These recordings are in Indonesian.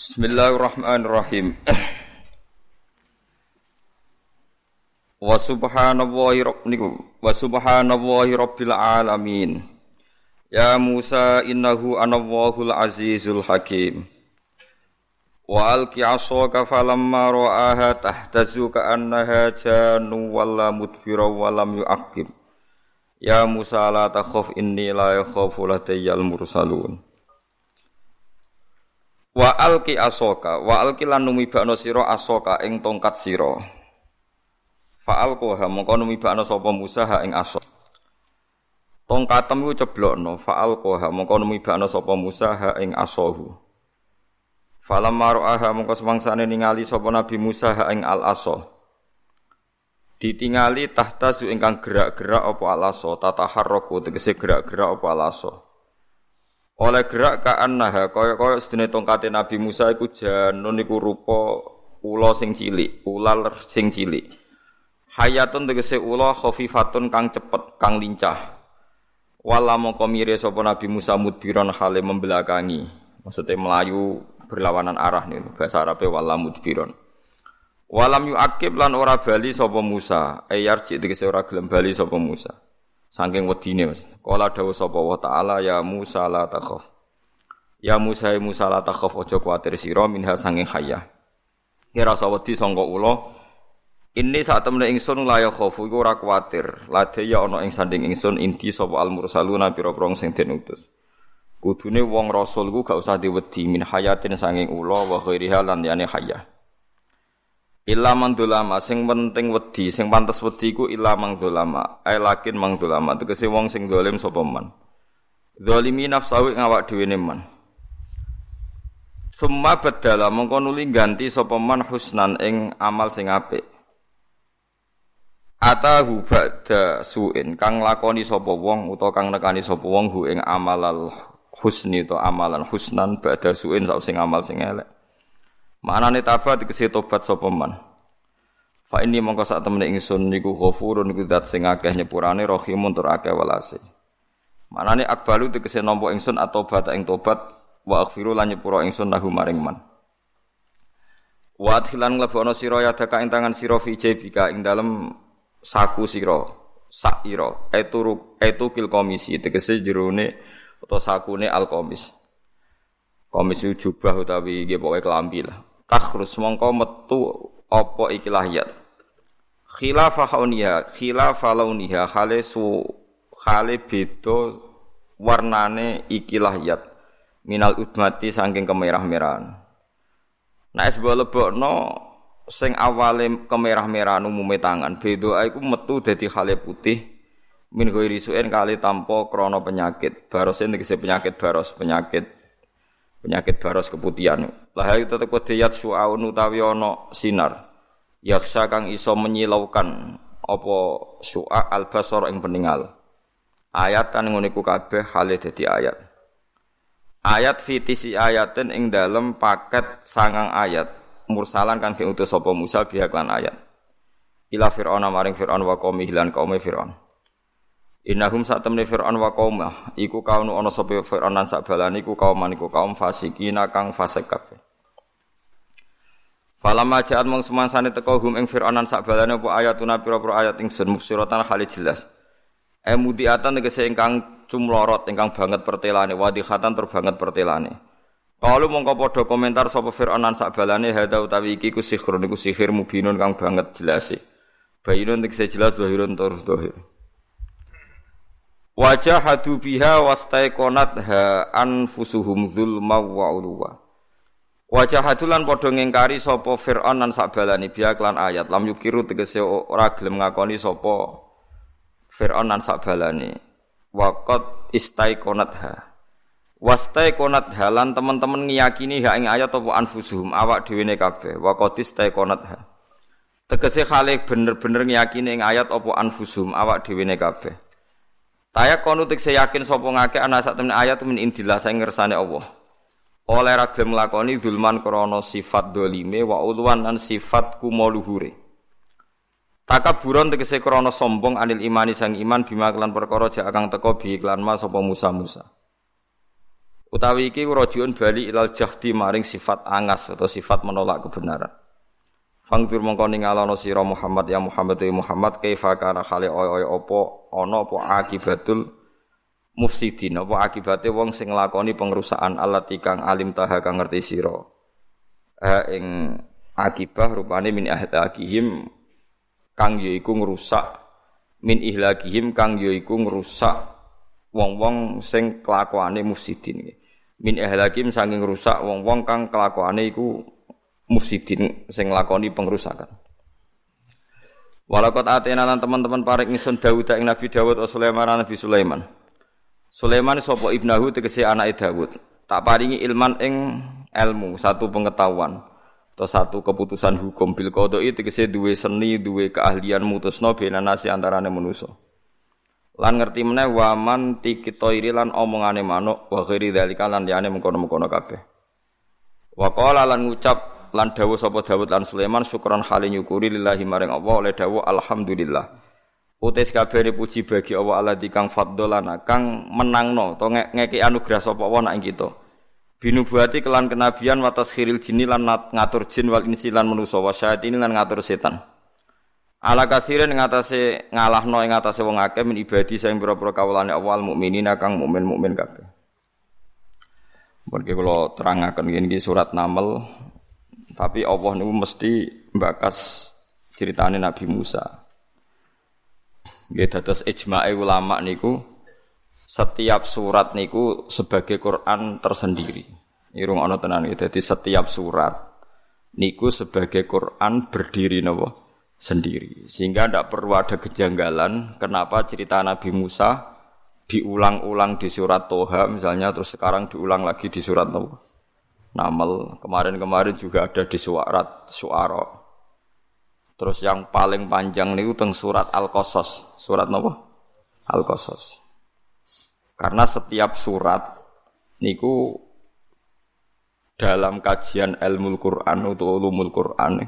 Bismillahirrahmanirrahim. Wa subhanallahi niku wa subhanallahi rabbil alamin. Ya Musa innahu anallahul azizul hakim. Wa alqi asaka falamma ra'aha tahtazu ka'annaha jannu walla mudbira wa lam yu'aqib. Ya Musa la takhaf inni la yakhafu ladayyal mursalun. Wa alqi asoka, wa alqi lan numibakno sira asoka ing tongkat sira. Fa alqaha mongko numibakno sapa Musa ha ing asok. Tongkatem iku ceblokno, fa alqaha mongko numibakno sapa Musa ha ing asohu. Falam maru'aha mongko semangsane ningali sapa Nabi Musa ha ing al aso. Ditingali tahta su ingkang gerak-gerak apa al aso, tataharraku tegese gerak-gerak apa al aso oleh gerak ka annaha kaya kaya sedene tongkate Nabi Musa iku janun iku rupa ula sing cilik, ular sing cilik. Hayatun tegese ula khafifatun kang cepet, kang lincah. Wala mongko mire sapa Nabi Musa mudbiron hale membelakangi. Maksudnya melayu berlawanan arah nih bahasa Arabe wala mudbiron. Walam yu akib lan ora bali sapa Musa, ayarji tegese ora gelem bali sapa Musa. Saking wedine Mas. Kala dawuh sapa wa taala ya Musa la takhaf. Ya Musa ya Musa la takhaf aja kuwatir sira minha sanging hayya. Kira rasa wedi sangka ula. Ini saat temen ingsun la ya khofu iku ora kuwatir. Lade ya ana ing sanding ingsun inti sapa al mursaluna pira-pira sing den utus. Kudune wong rasul ku gak usah diwedi min hayatin sanging ula wa ghairiha lan liyane hayya. Illa man dolama sing penting wedi, sing pantes wedi iku illa mang dolama. Ai lakin mang dolama tegese wong sing dolim sapa man. Zalimi nafsahu ngawak dhewe man. Summa badala mongko nuli ganti sapa man husnan ing amal sing apik. Atahu ba'da suin kang lakoni sapa wong utawa kang nekani sapa wong hu ing amalal husni to amalan husnan ba'da suin sak sing amal sing elek. Maknane tabat dikese tobat sapa man. Fa ini mongko sak temene ingsun niku ghafurun niku zat sing akeh nyepurane rahimun tur akeh welase. Maknane akbalu dikese nampa ingsun atobat ing tobat wa aghfiru lan nyepura ingsun lahu maring man. Wa adhilan nglebono sira ya daka ing tangan sira fi jebika ing dalem saku sira sak ira eturu etu kil komisi tegese jerone utawa sakune al komis. Komis jubah utawi nggih pokoke kelambi lah takhrus mongko metu apa iki lahiyat khilafah hauniha khilafah launiha hale su hale beda warnane iki lahiyat minal udmati saking kemerah-merahan. Nah es lebokno sing awale kemerah-merahan umume tangan beda iku metu dadi hale putih. Min ghairi suen kali tanpa krana penyakit. Baros tegese penyakit baros penyakit penyakit baros keputihan. Lah itu tetep kodiyat suaun utawi ana sinar. Yaksa kang iso menyilaukan apa su'a al-basar ing peningal. Ayat kan iku kabeh hale dadi ayat. Ayat fitisi ayatin ing dalem paket sangang ayat mursalan kan diutus sapa Musa biha lan ayat. Ila fir'auna maring fir'aun wa qaumi lan qaumi fir'aun. Innahum saat temne Fir'aun wa qaumah iku kaum ana sapa Fir'aun lan sak balane iku kaum iku kaum fasikina kang fasik kabeh. Falamma ja'at mung semansane teko hum ing Fir'aun lan sak balane apa ayatuna pira-pira ayat ingsun mufsiratan khali jelas. E mudiatan tegese ingkang cumlorot ingkang banget pertelane wadihatan tur banget pertelane. Kalau mongko padha komentar sapa Fir'aun lan sak balane utawi iki ku sihir niku sihir mubinun kang banget jelas. Bayinun tegese jelas zahirun tur zahir. Wajah hadu biha ha anfusuhum zulma wa ulwa. Wajah hadulan padha ngingkari sapa Firaun lan sakbalane biha klan ayat lam yukiru tegese ora gelem ngakoni sapa Firaun lan sakbalane. Waqat istaiqonat ha. Wastaiqonat halan teman-teman ngiyakini ha ing ayat apa anfusuhum awak ne kabeh. Waqat istaiqonat ha. Tegese khalik bener-bener ngiyakini ing ayat apa anfusuhum awak dhewe ne kabeh. Taya kono saya yakin sapa ngake ana sak temen ayat min indillah saya ngersane Allah. Oleh ra gelem lakoni zulman krana sifat dolime wa ulwan lan sifat kumoluhure. Takaburon tegese krana sombong anil imani sang iman bima kelan perkara jak kang teko bi iklan ma sapa Musa Musa. Utawi iki rajiun bali ilal jahdi maring sifat angas atau sifat menolak kebenaran. Fangdur mongko ningalono sira Muhammad ya Muhammad ya Muhammad kaifa kana khali oyo apa ana apa akibatul mufsidin apa akibate wong sing nglakoni pengrusakan alat kang alim taha kang ngerti sira. Ha ing akibah rupane min ahlakihim kang yaiku ngrusak min ihlakihim kang yaiku ngrusak wong-wong sing kelakuane mufsidin min ihlakim saking rusak wong-wong kang kelakuane iku mufsidin sing lakoni pengrusakan. Walakot atena lan teman-teman parek ngison Dawud ing Nabi Dawud atau Sulaiman Nabi Sulaiman. Sulaiman sapa ibnahu tegese anake Dawud. Tak paringi ilman ing ilmu, satu pengetahuan atau satu keputusan hukum bil qada'i tegese duwe seni, duwe keahlian mutusno bena nasi antarane manusa. Lan ngerti meneh waman tikitoiri lan omongane manuk wa ghairi dzalika lan liyane mengkono-mengkono kabeh. Wa qala lan ngucap lan dawuh sapa Dawud lan Sulaiman syukron hale nyukuri lillahi maring Allah oleh dawuh alhamdulillah. Utis kabeh puji bagi Allah Allah kang fadlana kang menangno to ngeki anugerah sapa Allah nak kita. Binubuati kelan kenabian watas khiril jini lan ngatur jin wal insi lan manusa wa ini lan ngatur setan. Ala kasirin ngatasé ngalahno ing ngatasé wong akeh min ibadi sing pira-pira kawulane awal mukminin kang mukmin mukmin kabeh. Mungkin kalau terangaken ini surat Naml tapi Allah niku mesti mbakas ceritane Nabi Musa. Nggih dados ijma'i ulama niku setiap surat niku sebagai Quran tersendiri. Irung ana tenan iki. Dadi setiap surat niku sebagai Quran berdiri napa sendiri. Sehingga tidak perlu ada kejanggalan kenapa cerita Nabi Musa diulang-ulang di surat Toha misalnya terus sekarang diulang lagi di surat napa Namal kemarin-kemarin juga ada di surat suara. Terus yang paling panjang nih teng surat Al-Qasas. Surat apa? Al-Qasas. Karena setiap surat niku dalam kajian ilmu Quran atau ulumul Quran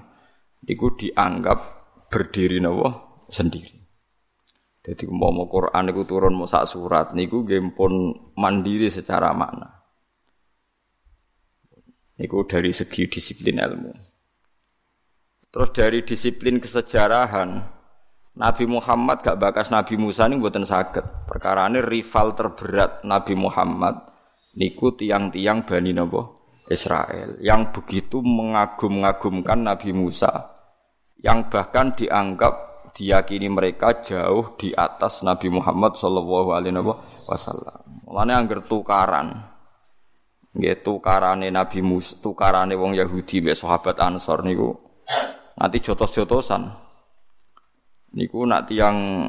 niku dianggap berdiri nawa sendiri. Jadi mau Quran niku turun mau sak surat niku gempon mandiri secara makna. Itu dari segi disiplin ilmu. Terus dari disiplin kesejarahan, Nabi Muhammad gak bakas Nabi Musa ini buatan sakit. Perkara ini rival terberat Nabi Muhammad niku tiang-tiang Bani Nabi Israel yang begitu mengagum-agumkan Nabi Musa yang bahkan dianggap diyakini mereka jauh di atas Nabi Muhammad Shallallahu Alaihi Wasallam. Mulanya angger tukaran, Nggih tukarane Nabi Musa, tukarane wong Yahudi mbek sahabat Ansor niku nanti jotos-jotosan. Niku nak tiang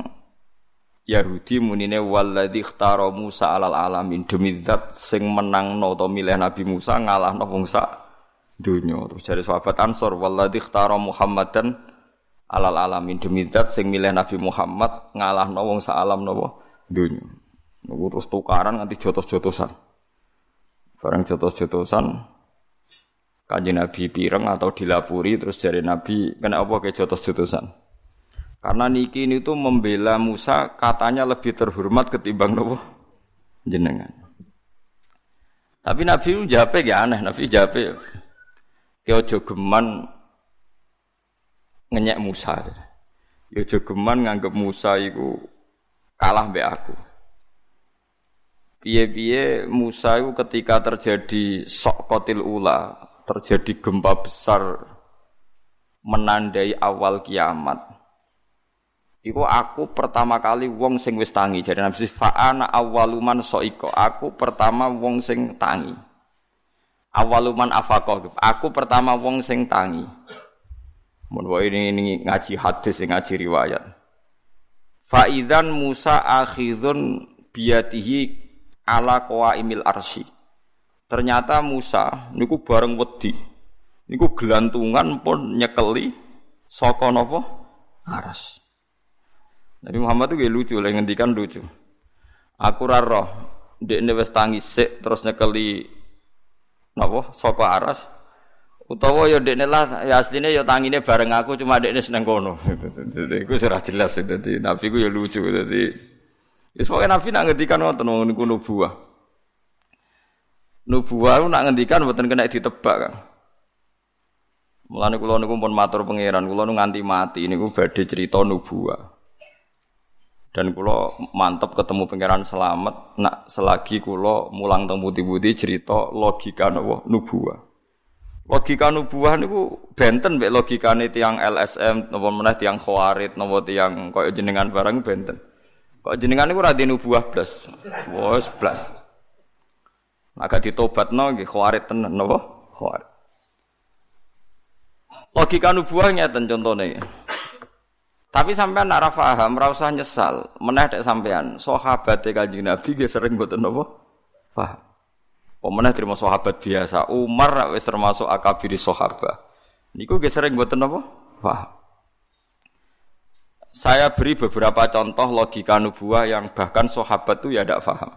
Yahudi munine walladzi ikhtara Musa alal alamin demi zat sing menangno utawa milih Nabi Musa ngalahno wong sak donya. Terus dari sahabat Ansor walladzi ikhtara Muhammadan alal alamin demi zat sing milih Nabi Muhammad ngalahno wong sak alam napa donya. Niku terus tukaran nganti jotos-jotosan. Barang jotos-jotosan kanji Nabi pireng atau dilapuri terus jari Nabi kena apa ke jotos-jotosan. Karena niki ini tuh membela Musa katanya lebih terhormat ketimbang nopo jenengan. Tapi Nabi jape ya aneh, Nabi jape ke ojo geman ngenyek Musa. Ya ojo geman nganggep Musa itu kalah be aku. Piye-piye Musa itu ketika terjadi sok kotil ula, terjadi gempa besar menandai awal kiamat. Iku aku pertama kali wong sing wis tangi. Jadi Nabi fa'ana awaluman soiko. Aku pertama wong sing tangi. Awaluman afakoh. Aku pertama wong sing tangi. Mun ini, ini ngaji hadis, ngaji riwayat. Faidan Musa akhidun biatihi ala imil arsi. Ternyata Musa niku bareng wedi. Niku gelantungan pun nyekeli saka napa? Aras. Nabi Muhammad itu lucu, lagi ngendikan lucu. Aku ra roh, ndekne wis tangis sik terus nyekeli napa? Saka aras. Utawa ya dekne lah ya asline ya tangine bareng aku cuma dekne seneng kono. Iku ora jelas dadi Nabi ku ya lucu dadi Wis pokoke Nabi nak ngendikan wonten niku nubuah. Nubuah nak ngendikan mboten kena ditebak, Kang. Mulane kula niku pun matur pangeran, kula nu nganti mati niku badhe cerita nubuah. Dan kula mantep ketemu pangeran selamat nak selagi kula mulang teng putih-putih cerita logika napa nubuah. Logika nubuah niku benten mek logikane tiang LSM napa meneh tiang khawarit napa tiang kaya jenengan barang benten. Kok jenengan niku ra di nubuah blas. Wes blas. Agak ditobatno nggih khawarit tenan napa? Khawarit. Logika nubuah contone. Tapi sampean ora paham, ora usah nyesal. Meneh dek sampean, sahabate Kanjeng Nabi nggih sering mboten napa? Paham. Pemenah terima sahabat biasa. Umar wis termasuk akabiri sahabat. Niku nggih sering mboten napa? Paham. Saya beri beberapa contoh logika nubuah yang bahkan sahabat itu ya tidak paham.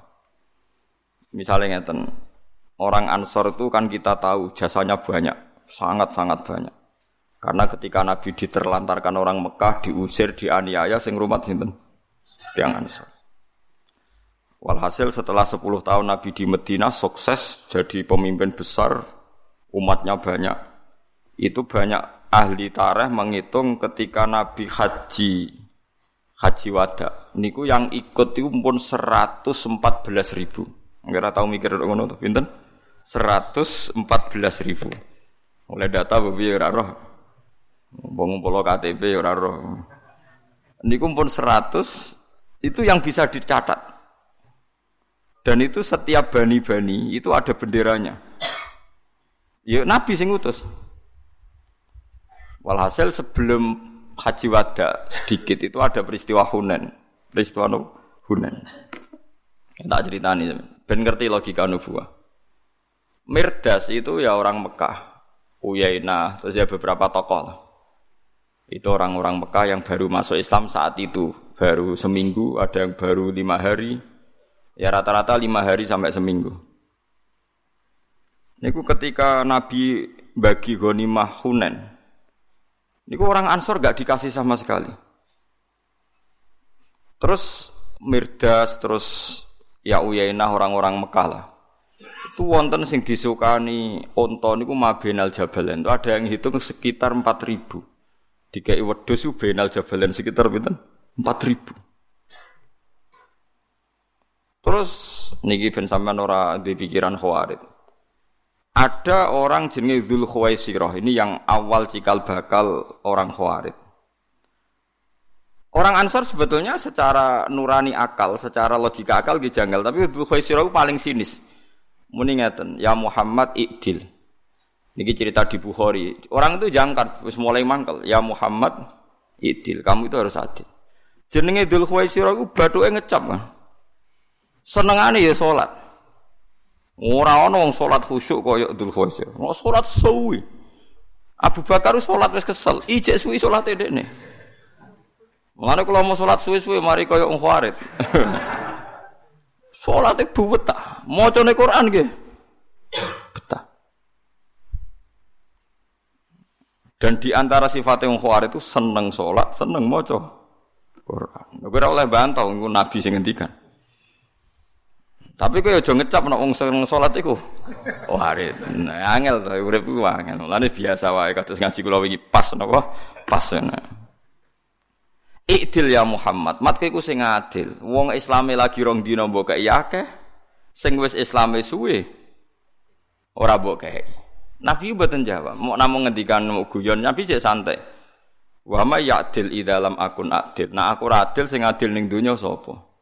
Misalnya ngeten, orang Ansor itu kan kita tahu jasanya banyak, sangat-sangat banyak. Karena ketika Nabi diterlantarkan orang Mekah, diusir, dianiaya, sing rumah sinten? Tiang Ansor. Walhasil setelah 10 tahun Nabi di Medina sukses jadi pemimpin besar, umatnya banyak. Itu banyak ahli tareh menghitung ketika Nabi haji haji wada. Niku yang ikut itu pun 114 ribu. Enggak tahu mikir ngono tuh pinten? 114 ribu. Oleh data bebi ora roh. Wong KTP ora. Niku pun 100 itu yang bisa dicatat. Dan itu setiap bani-bani itu ada benderanya. Ya Nabi sing utus. Walhasil sebelum haji wada sedikit itu ada peristiwa Hunen. Peristiwa Hunen. Tak ceritani. Ben ngerti logika nubuah. Mirdas itu ya orang Mekah, Uyainah, terus ya beberapa tokoh lah. Itu orang-orang Mekah yang baru masuk Islam saat itu, baru seminggu, ada yang baru lima hari, ya rata-rata lima hari sampai seminggu. Niku ketika Nabi bagi ghanimah Hunen, niku orang Ansor gak dikasih sama sekali. Terus Mirdas, terus ya Uyainah orang-orang Mekah lah. Itu wonten sing disukani onto niku mabenal jabalen. Itu ada yang hitung sekitar 4000. Dikai wedhus ku benal jabalen sekitar pinten? 4000. Terus niki ben sampean ora di pikiran khawarit. Ada orang jenenge Dzul Khuwaisirah ini yang awal cikal bakal orang khawarit. Orang Ansor sebetulnya secara nurani akal, secara logika akal gitu janggal, tapi Abu Khaisirah paling sinis. Muni ngeten, ya Muhammad ikdil. Niki cerita di Bukhari. Orang itu jangkar, wis mulai mangkel. Ya Muhammad ikdil, kamu itu harus adil. Jenenge Dzul Khuwaisirah iku bathuke ngecap kan. Senengane ya salat. Ora ana wong salat khusyuk kaya Dzul Khuwaisirah. Mau salat suwi. Abu Bakar salat wis kesel, ijek suwi salate dekne. Mulane kula mau salat suwe-suwe mari kaya wong khawarit. Salate buwet ta. Macane Quran nggih. Betah. Dan di antara sifat yang khawarit itu seneng sholat, seneng maca Quran. Ora oleh bantau niku nabi sing ngendikan. Tapi kowe aja ngecap nek wong seneng salat iku. Warit. Nah, angel to urip ku angel. Mulane biasa wae kados ngaji kula wingi pas napa? Pas. Nah. Ikdil ya Muhammad, mat kowe sing adil. Wong Islame lagi rong dina mbok kaya akeh, sing wis Islame suwe ora mbok kaya. Nabi mboten jawab, mau namung ngendikan guyon, Nabi cek santai. Wa ma ya'dil dalam akun adil. Nah aku adil sing adil ning donya sapa?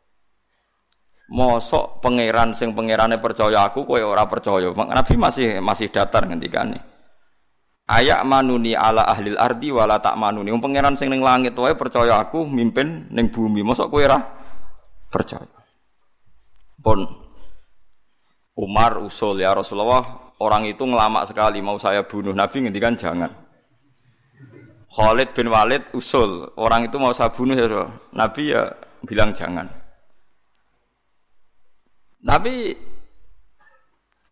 Mosok pangeran sing pangerane percaya aku kowe ora percaya. Nabi masih masih datar ngendikane. Ayak manuni ala ahlil ardi wala tak manuni. Wong pangeran sing ning langit wae percaya aku mimpin ning bumi. Mosok kowe ora percaya. Pun Umar usul ya Rasulullah, orang itu ngelamak sekali mau saya bunuh. Nabi ngendikan jangan. Khalid bin Walid usul, orang itu mau saya bunuh ya Nabi ya bilang jangan. Nabi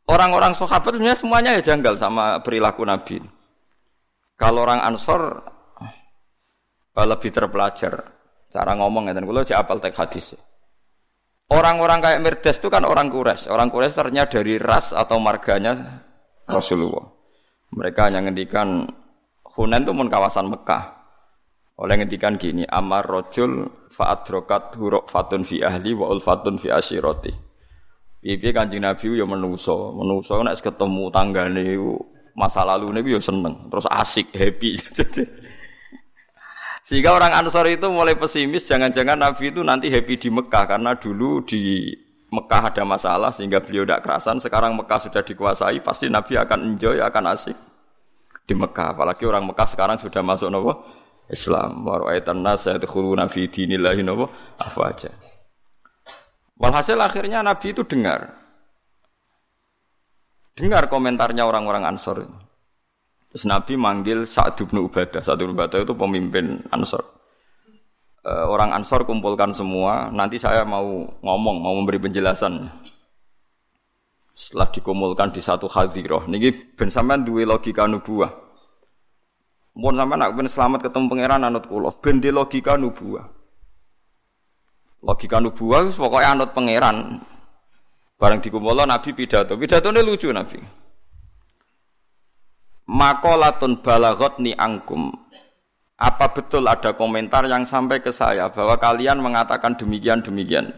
orang-orang sahabat semuanya ya janggal sama perilaku Nabi. Kalau orang Ansor lebih terpelajar cara ngomong ya dan kalau apal teks hadis. Orang-orang kayak Mirdas itu kan orang Quraisy. Orang Quraisy ternyata dari ras atau marganya Rasulullah. Mereka hanya ngendikan Hunan itu pun kawasan Mekah. Oleh ngendikan gini, Amar rojul fa'adrokat huruk fatun fi ahli wa ulfatun fi asyiroti. Piye Kanjeng Nabi ya menuso, menuso nek ketemu tanggane masa lalu nih ya seneng, terus asik, happy. Sehingga orang Ansor itu mulai pesimis, jangan-jangan Nabi itu nanti happy di Mekah karena dulu di Mekah ada masalah sehingga beliau tidak kerasan. Sekarang Mekah sudah dikuasai, pasti Nabi akan enjoy, akan asik di Mekah. Apalagi orang Mekah sekarang sudah masuk nopo Islam. Waru'aitan nas yadkhuluna fi dinillahi nopo aja. Walhasil akhirnya Nabi itu dengar. Dengar komentarnya orang-orang Ansor. Terus Nabi manggil Sa'd bin Ubadah. Sa'd bin Ubadah itu pemimpin Ansor. E, orang Ansor kumpulkan semua. Nanti saya mau ngomong, mau memberi penjelasan. Setelah dikumpulkan di satu hadiroh. Ini ben sampean duwe logika nubuah. Mohon sampean nak ben selamat ketemu pangeran anut kula. Ben di logika nubuah. Logika nubuah pokoknya anut pangeran. Barang dikumpul Nabi pidato. Pidato ini lucu Nabi makolatun balagot ni angkum. Apa betul ada komentar yang sampai ke saya bahwa kalian mengatakan demikian demikian?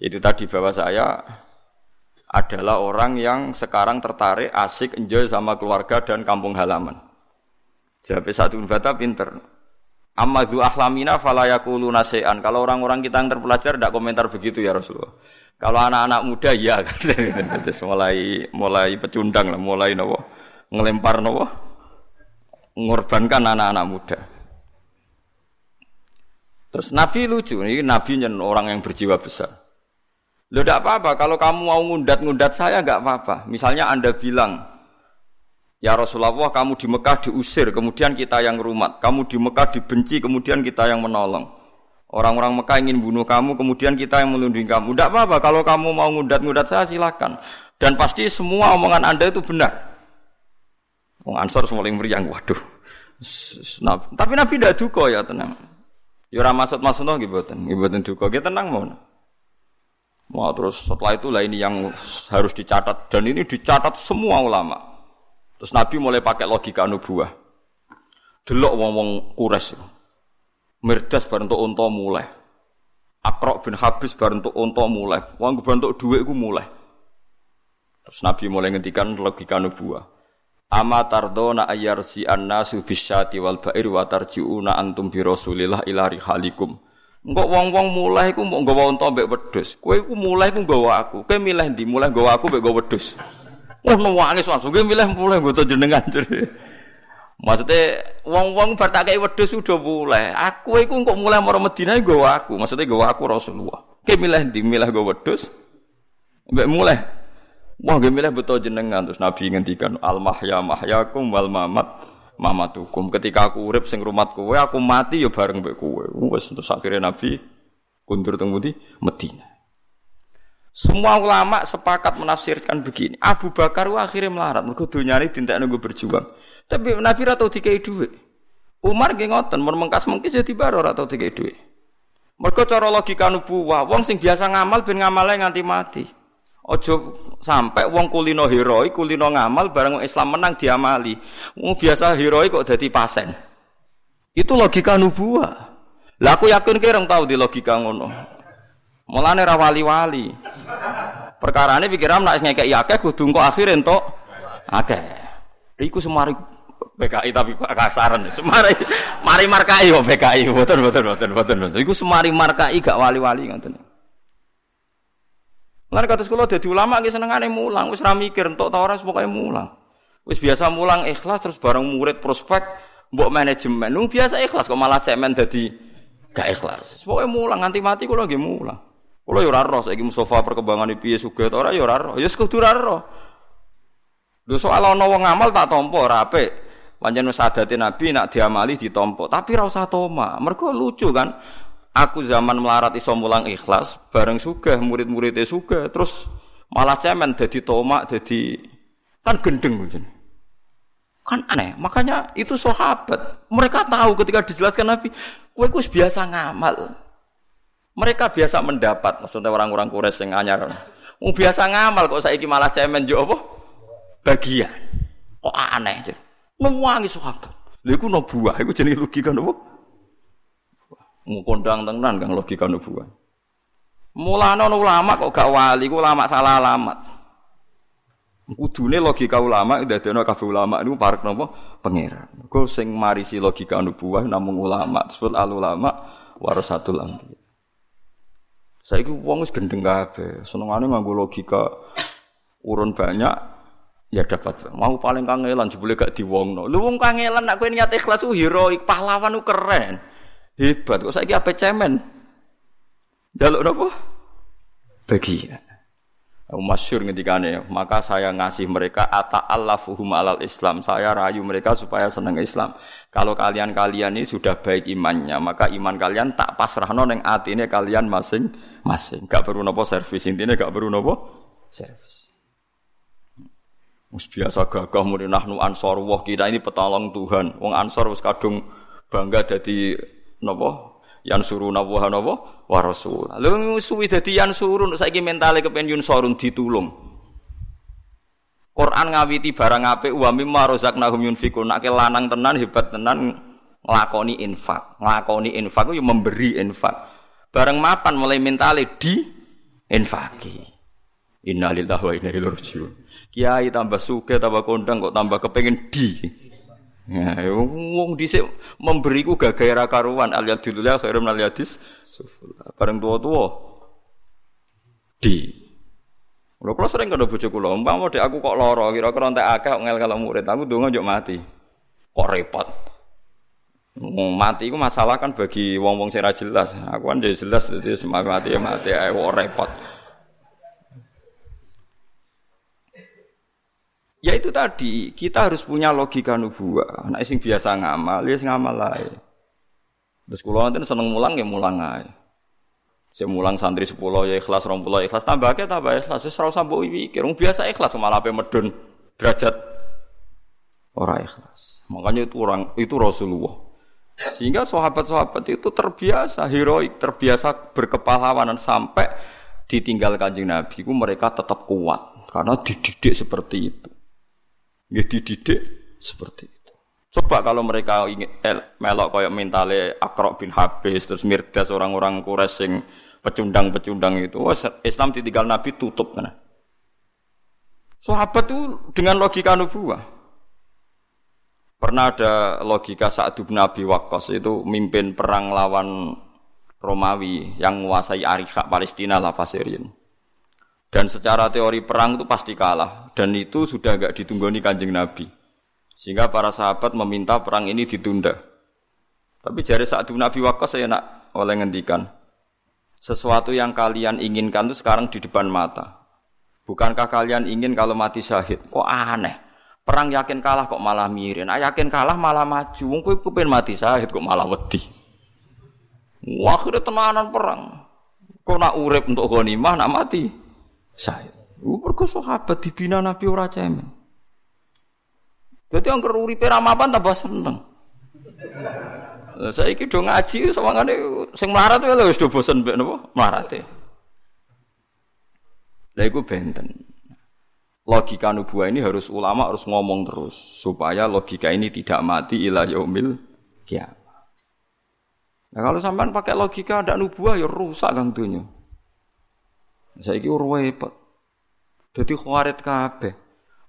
Itu tadi bahwa saya adalah orang yang sekarang tertarik, asik, enjoy sama keluarga dan kampung halaman. Jawab satu bata pinter. Amadhu ahlamina falayakulu. Kalau orang-orang kita yang terpelajar tidak komentar begitu ya Rasulullah. Kalau anak-anak muda ya, terus mulai mulai pecundang lah, mulai nopo ngelempar nopo ngorbankan anak-anak muda. Terus Nabi lucu, ini Nabi nyen orang yang berjiwa besar. Lo tidak apa-apa, kalau kamu mau ngundat-ngundat saya nggak apa-apa. Misalnya Anda bilang, ya Rasulullah kamu di Mekah diusir, kemudian kita yang rumat. Kamu di Mekah dibenci, kemudian kita yang menolong. Orang-orang Mekah ingin bunuh kamu, kemudian kita yang melindungi kamu. Tidak apa-apa, kalau kamu mau ngundat-ngundat saya silahkan. Dan pasti semua omongan Anda itu benar. Wong Ansor yang meriang, waduh. Tapi Nabi tidak duka ya tenang. Ya maksud maksud nggih mboten, nggih mboten duka. Nggih tenang mau. Mau terus setelah itu lah ini yang harus dicatat dan ini dicatat semua ulama. Terus Nabi mulai pakai logika nubuah. Delok wong-wong kures. Mirdas bareng untuk unta mulai. Akrok bin Habis bareng untuk unta mulai. Wong bentuk duit iku mulai. Terus Nabi mulai ngendikan logika nubuah. Ama tardona si annasu bisyati wal ba'ir wa tarji'una antum bi Rasulillah ila rihalikum. Wong-wong mulai iku mbok nggawa unta mbek wedhus. Kowe iku mulai iku nggawa aku. Kowe milih ndi? Mulai nggawa aku mbek nggawa wedhus. Wah nangis langsung kowe milih mulai nggo jenengan. Maksudnya wong-wong bar tak kei wedhus udah mulai. Aku iku kok mulai maro Madinah nggawa aku. Maksudnya nggawa aku Rasulullah. Kowe milih ndi? Milih nggawa wedhus. Mbek mulai Wah, gak milih betul jenengan terus Nabi ngendikan al mahya mahyakum wal mamat mamatukum. Ketika aku urip sing rumat kowe, aku mati ya bareng mbek kowe. Wes terus akhirnya Nabi kundur teng di Medina. Semua ulama sepakat menafsirkan begini. Abu Bakar wa akhirnya melarat, mergo donyane dintekno nunggu berjuang. Tapi Nabi ra tau dikai dhuwit. Umar nggih ngoten, mun mengkas-mengkis ya dibaro ra tau dikai dhuwit. Mergo cara logika nubuwah, wong sing biasa ngamal ben ngamale nganti mati. Ojo sampai wong kulino heroik, kulino ngamal bareng Islam menang diamali. Wong biasa heroik kok jadi pasen. Itu logika nubuah. Lah aku yakin kira tahu di logika ngono. Mulane ra wali-wali. Perkarane pikiran nek ngekek akeh kudu engko akhir entuk akeh. Iku semari PKI tapi kasaran. Semari mari markai kok PKI. Mboten mboten mboten mboten. Iku semari markai gak wali-wali ngoten. Lan kata sekolah jadi ulama seneng senengane mulang, wis ra mikir entuk ta ora pokoke mulang. Wis biasa mulang ikhlas terus bareng murid prospek mbok manajemen. Nung biasa ikhlas kok malah cemen dadi gak ikhlas. Pokoke mulang nganti mati kula nggih mulang. Kula yo ora roh Mustafa perkembangan piye sugih ta ora yo ora roh. Ya kudu ora roh. Lho soal ana wong ngamal tak tampa ora apik. Pancen wis adate Nabi nak diamali ditampa, tapi ra usah toma. Mergo lucu kan. Aku zaman melarat iso mulang ikhlas, bareng sugih murid-muridnya sugih, terus malah cemen jadi tomak, jadi kan gendeng gitu. Kan aneh. Makanya itu sahabat. Mereka tahu ketika dijelaskan Nabi, kowe biasa ngamal. Mereka biasa mendapat, maksudnya orang-orang kures yang anyar. Mau biasa ngamal kok saiki malah cemen jo apa? Bagian. Kok aneh aja. Mewangi sahabat. Lha iku buah, iku jenenge logika nopo? Kondang tenan kang logika nubuah. Mulane ulama kok gak wali, ku ulama salah alamat. Kudune logika ulama dadekno kabeh ulama niku parek napa? Pangeran. Kok sing marisi logika nubuah namung ulama, disebut al ulama warasatul anbiya. Saiki wong wis gendeng kabeh, senengane nganggo logika urun banyak ya dapat. Mau paling kangelan jebule gak diwongno. Lu wong kangelan nek kowe niat ikhlas heroik, pahlawan keren. Hebat kok saiki ape cemen. Jaluk napa? Bagian. Masyur ngendikane, maka saya ngasih mereka ata'allafuhum alal Islam. Saya rayu mereka supaya senang Islam. Kalau kalian-kalian ini sudah baik imannya, maka iman kalian tak pasrahno ning atine kalian masing-masing. Gak perlu nopo servis, intinya gak perlu nopo servis. Mus biasa gagah muni nahnu ansor wah kita ini petolong Tuhan. Wong ansor wis kadung bangga jadi nopo yang suruh nabuah nopo wa rasul. Lalu suwi dadi yang suruh saiki mentale kepen yun sorun ditulung. Quran ngawiti barang apik wa mimma razaqnahum yunfikun. Nek lanang tenan hebat tenan nglakoni infak. Nglakoni infak ku memberi infak. Bareng mapan mulai mentale di infaki. Innalillahi wa inna ilaihi rajiun. Kiai tambah suge tambah kondang kok tambah kepengen di. Ya, wong dhisik memberiku gagaya karuan al yadillah khairum al yadis bareng tua-tua di Lho kula sering kandha bojo kula, umpama dek aku kok lara, kira-kira entek akeh ngel kalau murid, aku donga njuk mati. Kok repot. Mati iku masalah kan bagi wong-wong sing jelas. Aku kan jelas dadi mati ya mati ae repot. Ya itu tadi, kita harus punya logika nubuah. Nek sing biasa ngamal, ya sing ngamal ae. Terus kula nanti seneng mulang ya mulang ae. Saya mulang santri 10 ya ikhlas, 20 ya ikhlas, tambah ke tambah ikhlas. Wis ora usah mbok pikir, biasa ikhlas malah ape medun derajat ora ikhlas. Makanya itu orang itu Rasulullah. Sehingga sahabat-sahabat itu terbiasa heroik, terbiasa berkepahlawanan sampai ditinggal kanjeng Nabi, mereka tetap kuat karena dididik seperti itu. Ya dididik seperti itu. Coba kalau mereka ingin eh, melok koyok mentale Akrok bin Habis terus Mirdas orang-orang Quraisy sing pecundang-pecundang itu, wah, Islam ditinggal Nabi tutup mana? Sahabat itu dengan logika nubuah. Pernah ada logika saat bin Abi Waqqas itu mimpin perang lawan Romawi yang menguasai Arifah Palestina lah Pasirin. Dan secara teori perang itu pasti kalah. Dan itu sudah agak ditunggoni kanjeng Nabi. Sehingga para sahabat meminta perang ini ditunda. Tapi jari saat Nabi Waqqas saya nak oleh ngendikan. Sesuatu yang kalian inginkan itu sekarang di depan mata. Bukankah kalian ingin kalau mati syahid? Kok aneh? Perang yakin kalah kok malah mirin. Ah, yakin kalah malah maju. Wong kowe mati syahid kok malah wedi. Wah, tenanan perang. Kok nak urip untuk ghanimah nak mati? Saya. Mergo sahabat dibina Nabi ora cemen. Dadi angker uripe ra mapan tambah seneng. Saiki do ngaji sawangane sing melarat lho wis do bosen mbek napa melarate. Lah iku benten. Logika nubuah ini harus ulama harus ngomong terus supaya logika ini tidak mati ila yaumil kiamat. Nah kalau sampean pakai logika ada nubuah ya rusak kang dunia. Saiki repot. Dadi khawarit kabeh.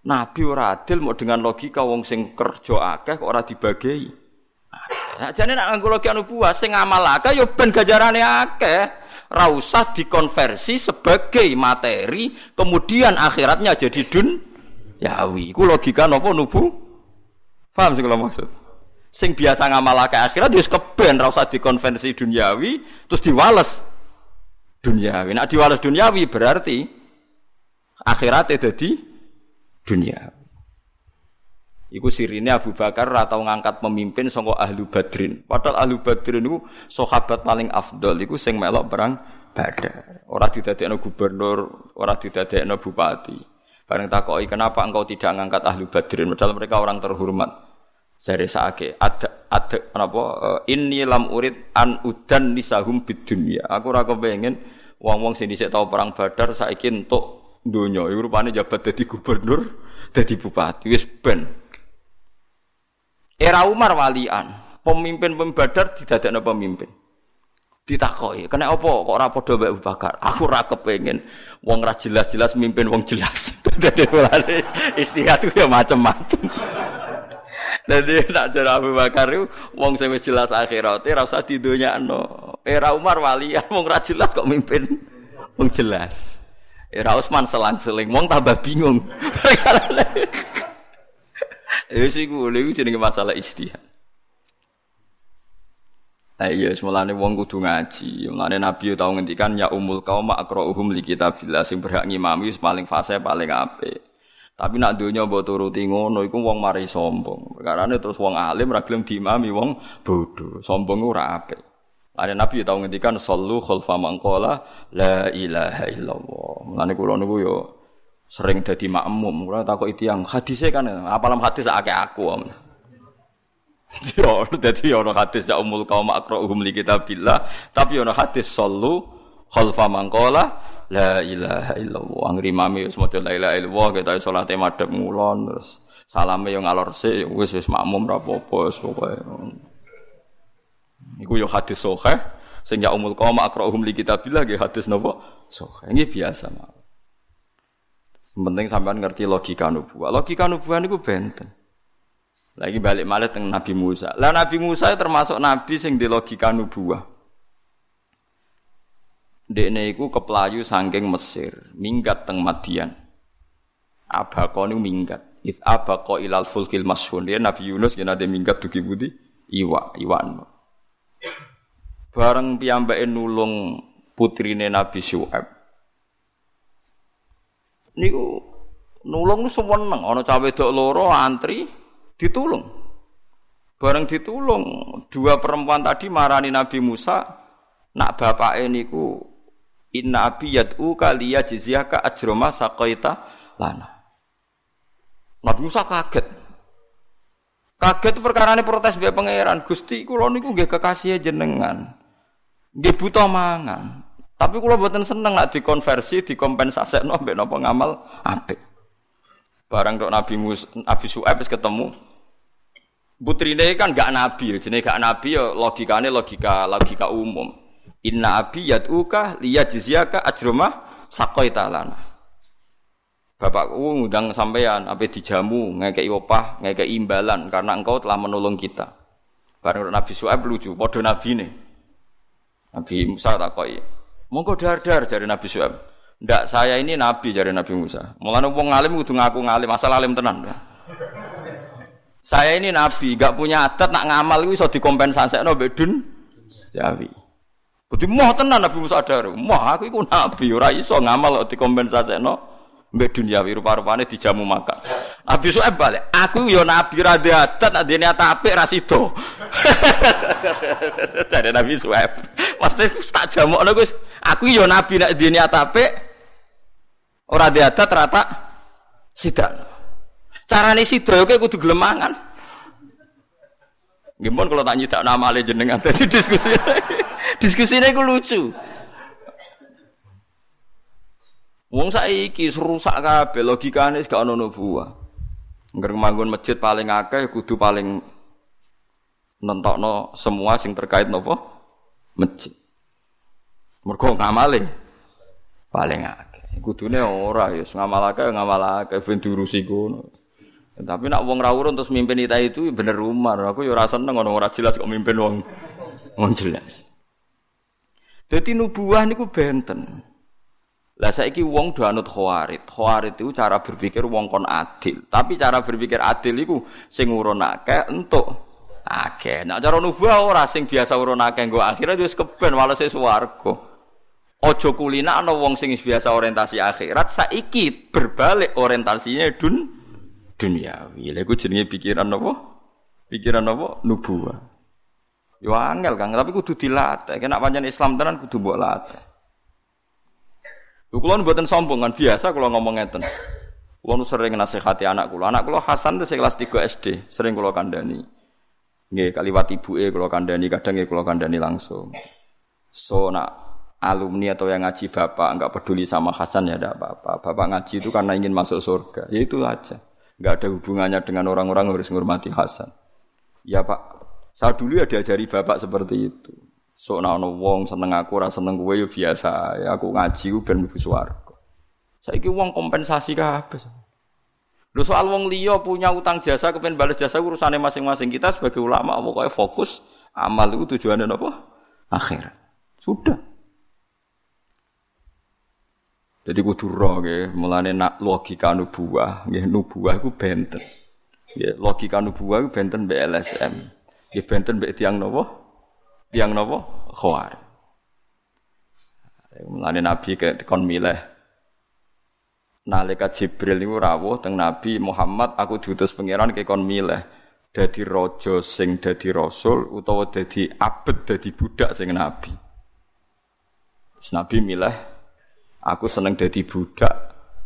Nabi ora adil mau dengan logika wong sing kerja akeh kok ora dibagi. Nah, jane nek nganggo logika nubuah sing ngamal akeh ya ben gajarane akeh. Ora usah dikonversi sebagai materi, kemudian akhiratnya jadi dun yawi. Iku logika napa nubu? Paham sing kula maksud? Sing biasa ngamal akeh akhirat wis keben ora usah dikonversi duniawi terus diwales duniawi. Nak diwales duniawi berarti akhirat jadi dunia. Iku sirine Abu Bakar atau ngangkat pemimpin sangka ahlu badrin. Padahal ahlu badrin itu sahabat paling afdol. Iku sing melok perang badar. Orang didadekno gubernur, orang didadekno bupati. Bareng takoki kenapa engkau tidak ngangkat ahlu badrin? Padahal mereka orang terhormat. Jari saake ada ada apa eh, inni lam urid an udan nisahum bid. Aku ora kepengin wong-wong sing dhisik tau perang Badar saiki entuk donya. Iku rupane jabat dadi gubernur, dadi bupati. Wis ben. Era Umar walian, pemimpin pembadar didadekno pemimpin. Ditakoki, "Kena apa kok ora padha Abu Bakar?" Aku ora kepengin wong ra jelas-jelas mimpin wong jelas. Dadi istihad itu ya macam-macam. Dadi nak cara Abu Bakar itu wong sing wis jelas akhirate ora usah didonyakno. Era Umar walian wong ra jelas kok mimpin wong jelas. Era Utsman selang-seling wong tambah bingung. Ya sih gue, iku jenenge masalah istihad. Nah iya, semulane wong kudu ngaji. Mulane Nabi tau ngendikan ya umul kaum akrauhum li kitabillah sing berhak ngimami paling fase paling apik. Tapi nak dunia mbok turuti ngono iku wong mari sombong. Perkarane terus wong alim ra gelem diimami wong bodho. Sombong ora apik. Ada Nabi tau ngendikan sallu khalfa mangqala la ilaha illallah. Mulane kula niku yo sering dadi makmum. Kula takoki tiyang hadise kan apalam hadis akeh aku. Yo dadi ono hadis ya umul kaum akra'uhum li kitabillah, tapi ono hadis sallu khalfa mangqala la ilaha illallah. Angger imame wis maca la ilaha illallah kita salate madhep ngulon terus salame yo ngalor sik wis wis makmum ra apa-apa pokoke. Iku yo hadis sahih sing ya umul qaum akrahum li kitabillah nggih hadis napa? Sahih. Ini biasa mah. Penting sampean ngerti logika nubuah. Logika nubuah niku benten. Lagi balik malah teng Nabi Musa. Lah Nabi Musa termasuk nabi sing di logika nubuah. Dekne iku keplayu saking Mesir, minggat teng Madian. Abako niku minggat. If abako ilal fulkil masyhun. Dia Nabi Yunus yen ade minggat dugi budi iwa, iwan. Bareng piyambake nulung putrine Nabi Syuaib. Niku nulung seneng ana cawe wedok loro antri ditulung. Bareng ditulung, dua perempuan tadi marani Nabi Musa, nak bapake niku Inna abi yad'u kaliya jizyaka ajroma saqaita lana. Nabi Musa kaget. Kaget perkara ini protes biar pangeran. Gusti kula niku nggih kekasih jenengan. Nggih buta mangan. Tapi kula mboten seneng nak dikonversi, dikompensasekno mbek napa ngamal apik. Barang tok Nabi Musa, Nabi Su'aib wis ketemu. Putrine kan gak nabi, jenenge gak nabi ya logikane logika logika umum. Inna abi yad'uka liyajziyaka ajrumah sakoita lana. Bapakku ngundang sampean apa dijamu, ngekei opah, ngekei imbalan karena engkau telah menolong kita. Bareng Nabi Su'aib lucu, padha nabi nih. Nabi Musa takoi, monggo dar-dar jari Nabi Su'aib. Ndak saya ini nabi jari Nabi Musa. Mulane wong ngalim kudu ngaku ngalim, asal alim tenan. Saya ini nabi, gak punya adat nak ngamal iku iso dikompensasekno mbek dun Jawi. Kudu moh tenan Nabi Musa ada. Moh aku iku nabi ora iso ngamal kok dikompensasekno mbek duniawi rupa-rupane dijamu makan. Nabi Su'aib balik, aku yo nabi ra adat nek dene apik ra sida. Nabi Su'aib. Mesti tak jamukno Gus. Aku yo nabi nek dene apik ora adat rata sidak. Carane sida yo kudu gelem mangan. Gimana kalau tak nyitak nama ale jenengan tadi diskusi. diskusi ini lucu. Wong saiki rusak kabeh logikane gak ono nubuah. Ngger manggon masjid paling akeh kudu paling nentokno semua sing terkait nopo masjid. Mergo ngamale paling akeh. Kudune ora ya ngamal akeh ngamal akeh ben diurusi kono. Tapi nak wong rawur terus mimpin kita itu bener umar. Aku ya rasa seneng orang ora jelas kok mimpin wong wong jelas. Jadi nubuah niku benten. Lah saiki wong do anut khawarit. Khawarit itu cara berpikir wong kon adil. Tapi cara berpikir adil iku sing urun akeh entuk akeh. Nah cara nubuah ora sing biasa urun akeh nggo akhirat wis keben walese swarga. Ojo kulina ana wong sing biasa orientasi akhirat saiki berbalik orientasinya dun duniawi. Lha iku jenenge pikiran apa? Pikiran apa? Nubuah. Yo angel Kang, tapi kudu dilatih. Kena pancen Islam tenan kudu mbok latih. Lho kula mboten sombong kan biasa kula ngomong ngeten. Kula sering nasihati anak kula. Anak kula Hasan itu kelas 3 SD, sering kula kandhani. Nggih kaliwat ibuke kula kandhani kadang nggih kula kandhani langsung. So nak alumni atau yang ngaji bapak nggak peduli sama Hasan ya tidak apa-apa. Bapak ngaji itu karena ingin masuk surga. Ya itu aja. Nggak ada hubungannya dengan orang-orang harus menghormati Hasan. Ya Pak, saya dulu ya diajari bapak seperti itu. So ono wong seneng aku, rasa seneng gue ya biasa. Ya aku ngaji gue ben mlebu swarga. Saiki wong kompensasi kabeh. Lho soal wong liya punya utang jasa kepen balas jasa urusane masing-masing. Kita sebagai ulama pokoknya fokus amal itu tujuannya apa? Akhirat. Sudah. Jadi kudu roh nggih, mulane nak logika nubuah, nggih nubuah iku benten. Nggih, logika nubuah iku benten mbek LSM. Nggih benten mbek tiang napa? Tiang napa? Khawar. Mulane Nabi kon milih nalika Jibril niku rawuh teng Nabi Muhammad aku diutus pangeran ke kon milih dadi raja sing dadi rasul utawa dadi abet dadi budak sing nabi. Terus Nabi milih aku seneng dadi budak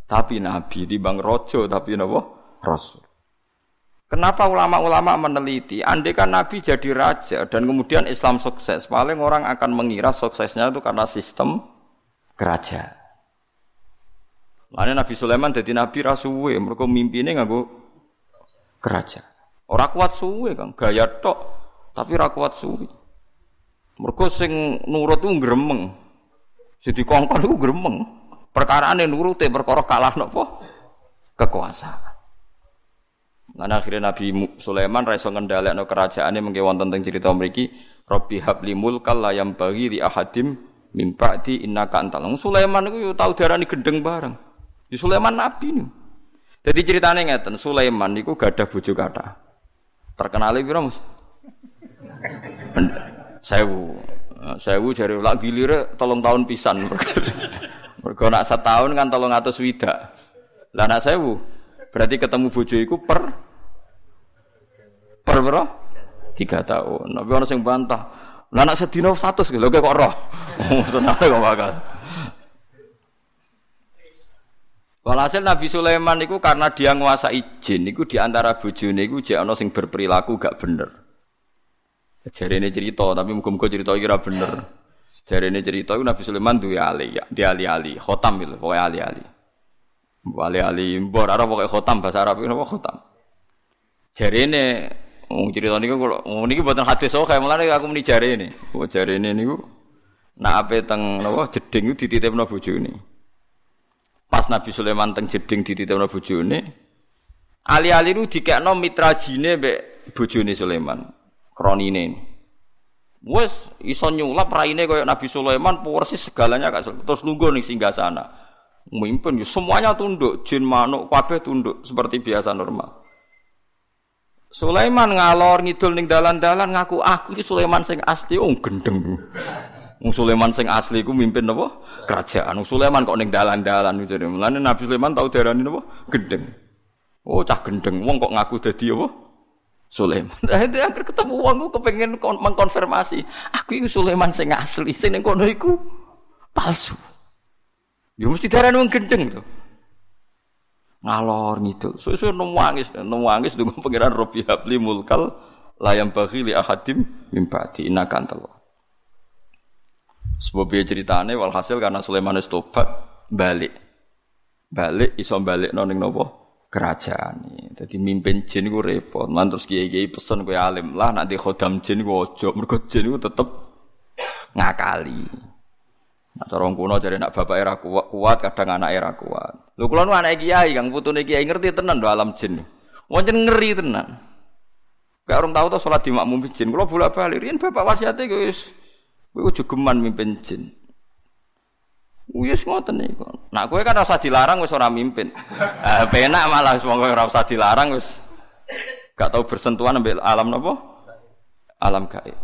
tapi nabi di bang raja tapi napa rasul. Kenapa ulama-ulama meneliti? Andai kan Nabi jadi raja dan kemudian Islam sukses, paling orang akan mengira suksesnya itu karena sistem kerajaan. Lainnya Nabi Sulaiman jadi nabi rasuwe, mereka mimpinnya nganggo kerajaan. Orang kuat suwe kan, gaya tok, tapi ora kuat suwe. Mereka sing nurut tuh gremeng. Sing dikongkon iku gremeng. Perkarane nurute perkara kalah napa? Kekuasaan. Lan akhirnya Nabi Sulaiman ra iso ngendhalekno kerajaane mengke wonten teng cerita mriki Rabbi habli mulkal la yang bagi di ahadim mimpa di innaka antal. Sulaiman iku yo tau darani gendeng bareng. Di Sulaiman nabi nih. Jadi ceritanya ngeten, Sulaiman niku gada bojo kata. Terkenal piro Mas? Sewu. Sewu jare lak gilire tolong tahun pisan. Mergo nak setahun kan tolong atus wida. Lah nak sewu berarti ketemu bojo iku per per berapa? Tiga tahun. Nabi orang sing bantah. Lah nak sedina 100 lho kok roh. Tenang kok bakal. Walhasil Nabi Sulaiman itu karena dia nguasai jin, itu di antara bojone itu jek ana sing berperilaku gak bener. Ini cerita, tapi muga-muga cerita kira bener. ini cerita itu Nabi Sulaiman duwe ali, ya, di ali-ali, khotam itu, pokoknya ali-ali. Ali-ali, mbor ora pokoknya khotam bahasa Arab itu apa khotam. Jarine wong cerita niku kula niki mboten hadis kayak mulane aku muni jarine. Oh jarine niku nak ape teng napa jeding iku dititipno bojone. Pas Nabi Sulaiman teng jeding dititipno bojone, ali-ali ku dikekno mitra jine mbek bojone Sulaiman. Kronine. Wes iso nyulap raine koyo Nabi Sulaiman persis segalanya gak terus nunggu ning singgah sana. Mimpin ya semuanya tunduk, jin manuk kabeh tunduk seperti biasa normal. Sulaiman ngalor ngidul ning dalan-dalan ngaku aku iki Sulaiman sing asli oh gendeng. Wong Sulaiman sing asli ku mimpin napa? Kerajaan. Wong Sulaiman kok ning dalan-dalan itu. Mulane Nabi Sulaiman tau darani napa? Gendeng. Oh, cah gendeng. Wong kok ngaku dadi apa? Sulaiman. Nah, itu akhir ketemu wong ku kepengin mengkonfirmasi, aku iku Sulaiman sing asli, sing ning kono iku palsu. Ya mesti darani wong gendeng to. Ngalor gitu. Suwe-suwe nangis, nangis dengan pangeran Rabbi Habli mulkal layam bagi li ahadim mimpati inakan telur. Sebab dia ceritane walhasil karena Sulaiman tobat balik. Balik iso balik noning nopo kerajaan. Jadi mimpin jin gue repot. Man terus kiai-kiai pesen gue alim lah nanti khodam jin gue ojo. Mergo jin gue tetep ngakali. Nah, corong kuno jadi nak bapak era kuat, kuat kadang anak era kuat. Lu kulo nu anak kiai, kang putune kiai ngerti tenan do alam jin. Wonten ngeri tenan. Kayak orang tahu tuh sholat di makmum jin. Kulo bolak balik, rian bapak wasiatnya guys. Kowe jogeman mimpin jin. Wis ngoten niku. Nah kowe kan ora dilarang wis ora mimpin. Eh penak malah wong ora usah dilarang wis gak tau bersentuhan ambil alam napa? Alam gaib.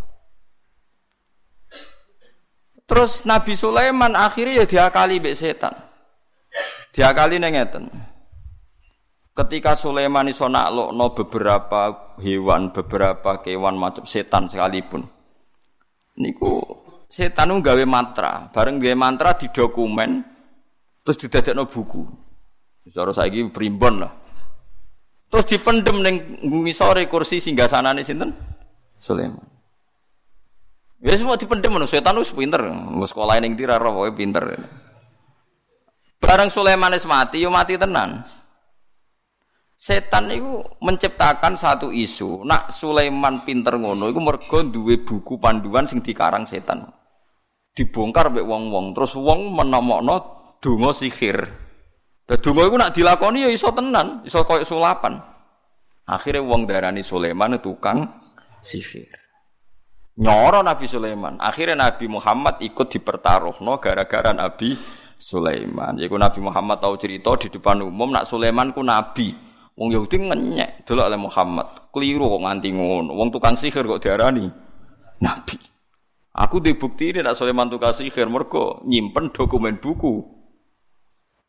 Terus Nabi Sulaiman akhirnya ya diakali mbek setan. Diakali neng ngeten. Ketika Sulaiman iso naklokno beberapa hewan, beberapa kewan macam setan sekalipun. Niku setan nu gawe mantra, bareng gawe mantra di dokumen terus didadekno buku. Cara saiki primbon lah. Terus dipendem ning sore kursi singgasanane sinten? Sulaiman. Ya semua dipendem menurut setan wis pinter. Wis sekolah ning ndi ra pinter. Barang Sulaiman wis mati yo mati tenan. Setan itu menciptakan satu isu. Nak Sulaiman pinter ngono iku mergo duwe buku panduan sing dikarang setan. Dibongkar mek wong-wong, terus wong menomokno donga sihir. Lah donga iku nak dilakoni ya iso tenan, iso koyo sulapan. Akhirnya wong darani Sulaiman tukang sihir. Nyoro Nabi Sulaiman. Akhirnya Nabi Muhammad ikut dipertaruhno gara-gara Nabi Sulaiman. Yaitu Nabi Muhammad tahu cerita di depan umum nak Sulaiman ku nabi. Wong Yahudi ngenyek dulu oleh Muhammad. Keliru kok nganti ngono. Wong tukang sihir kok diarani nabi. Aku dibukti ini nak Sulaiman tukang sihir mergo nyimpen dokumen buku.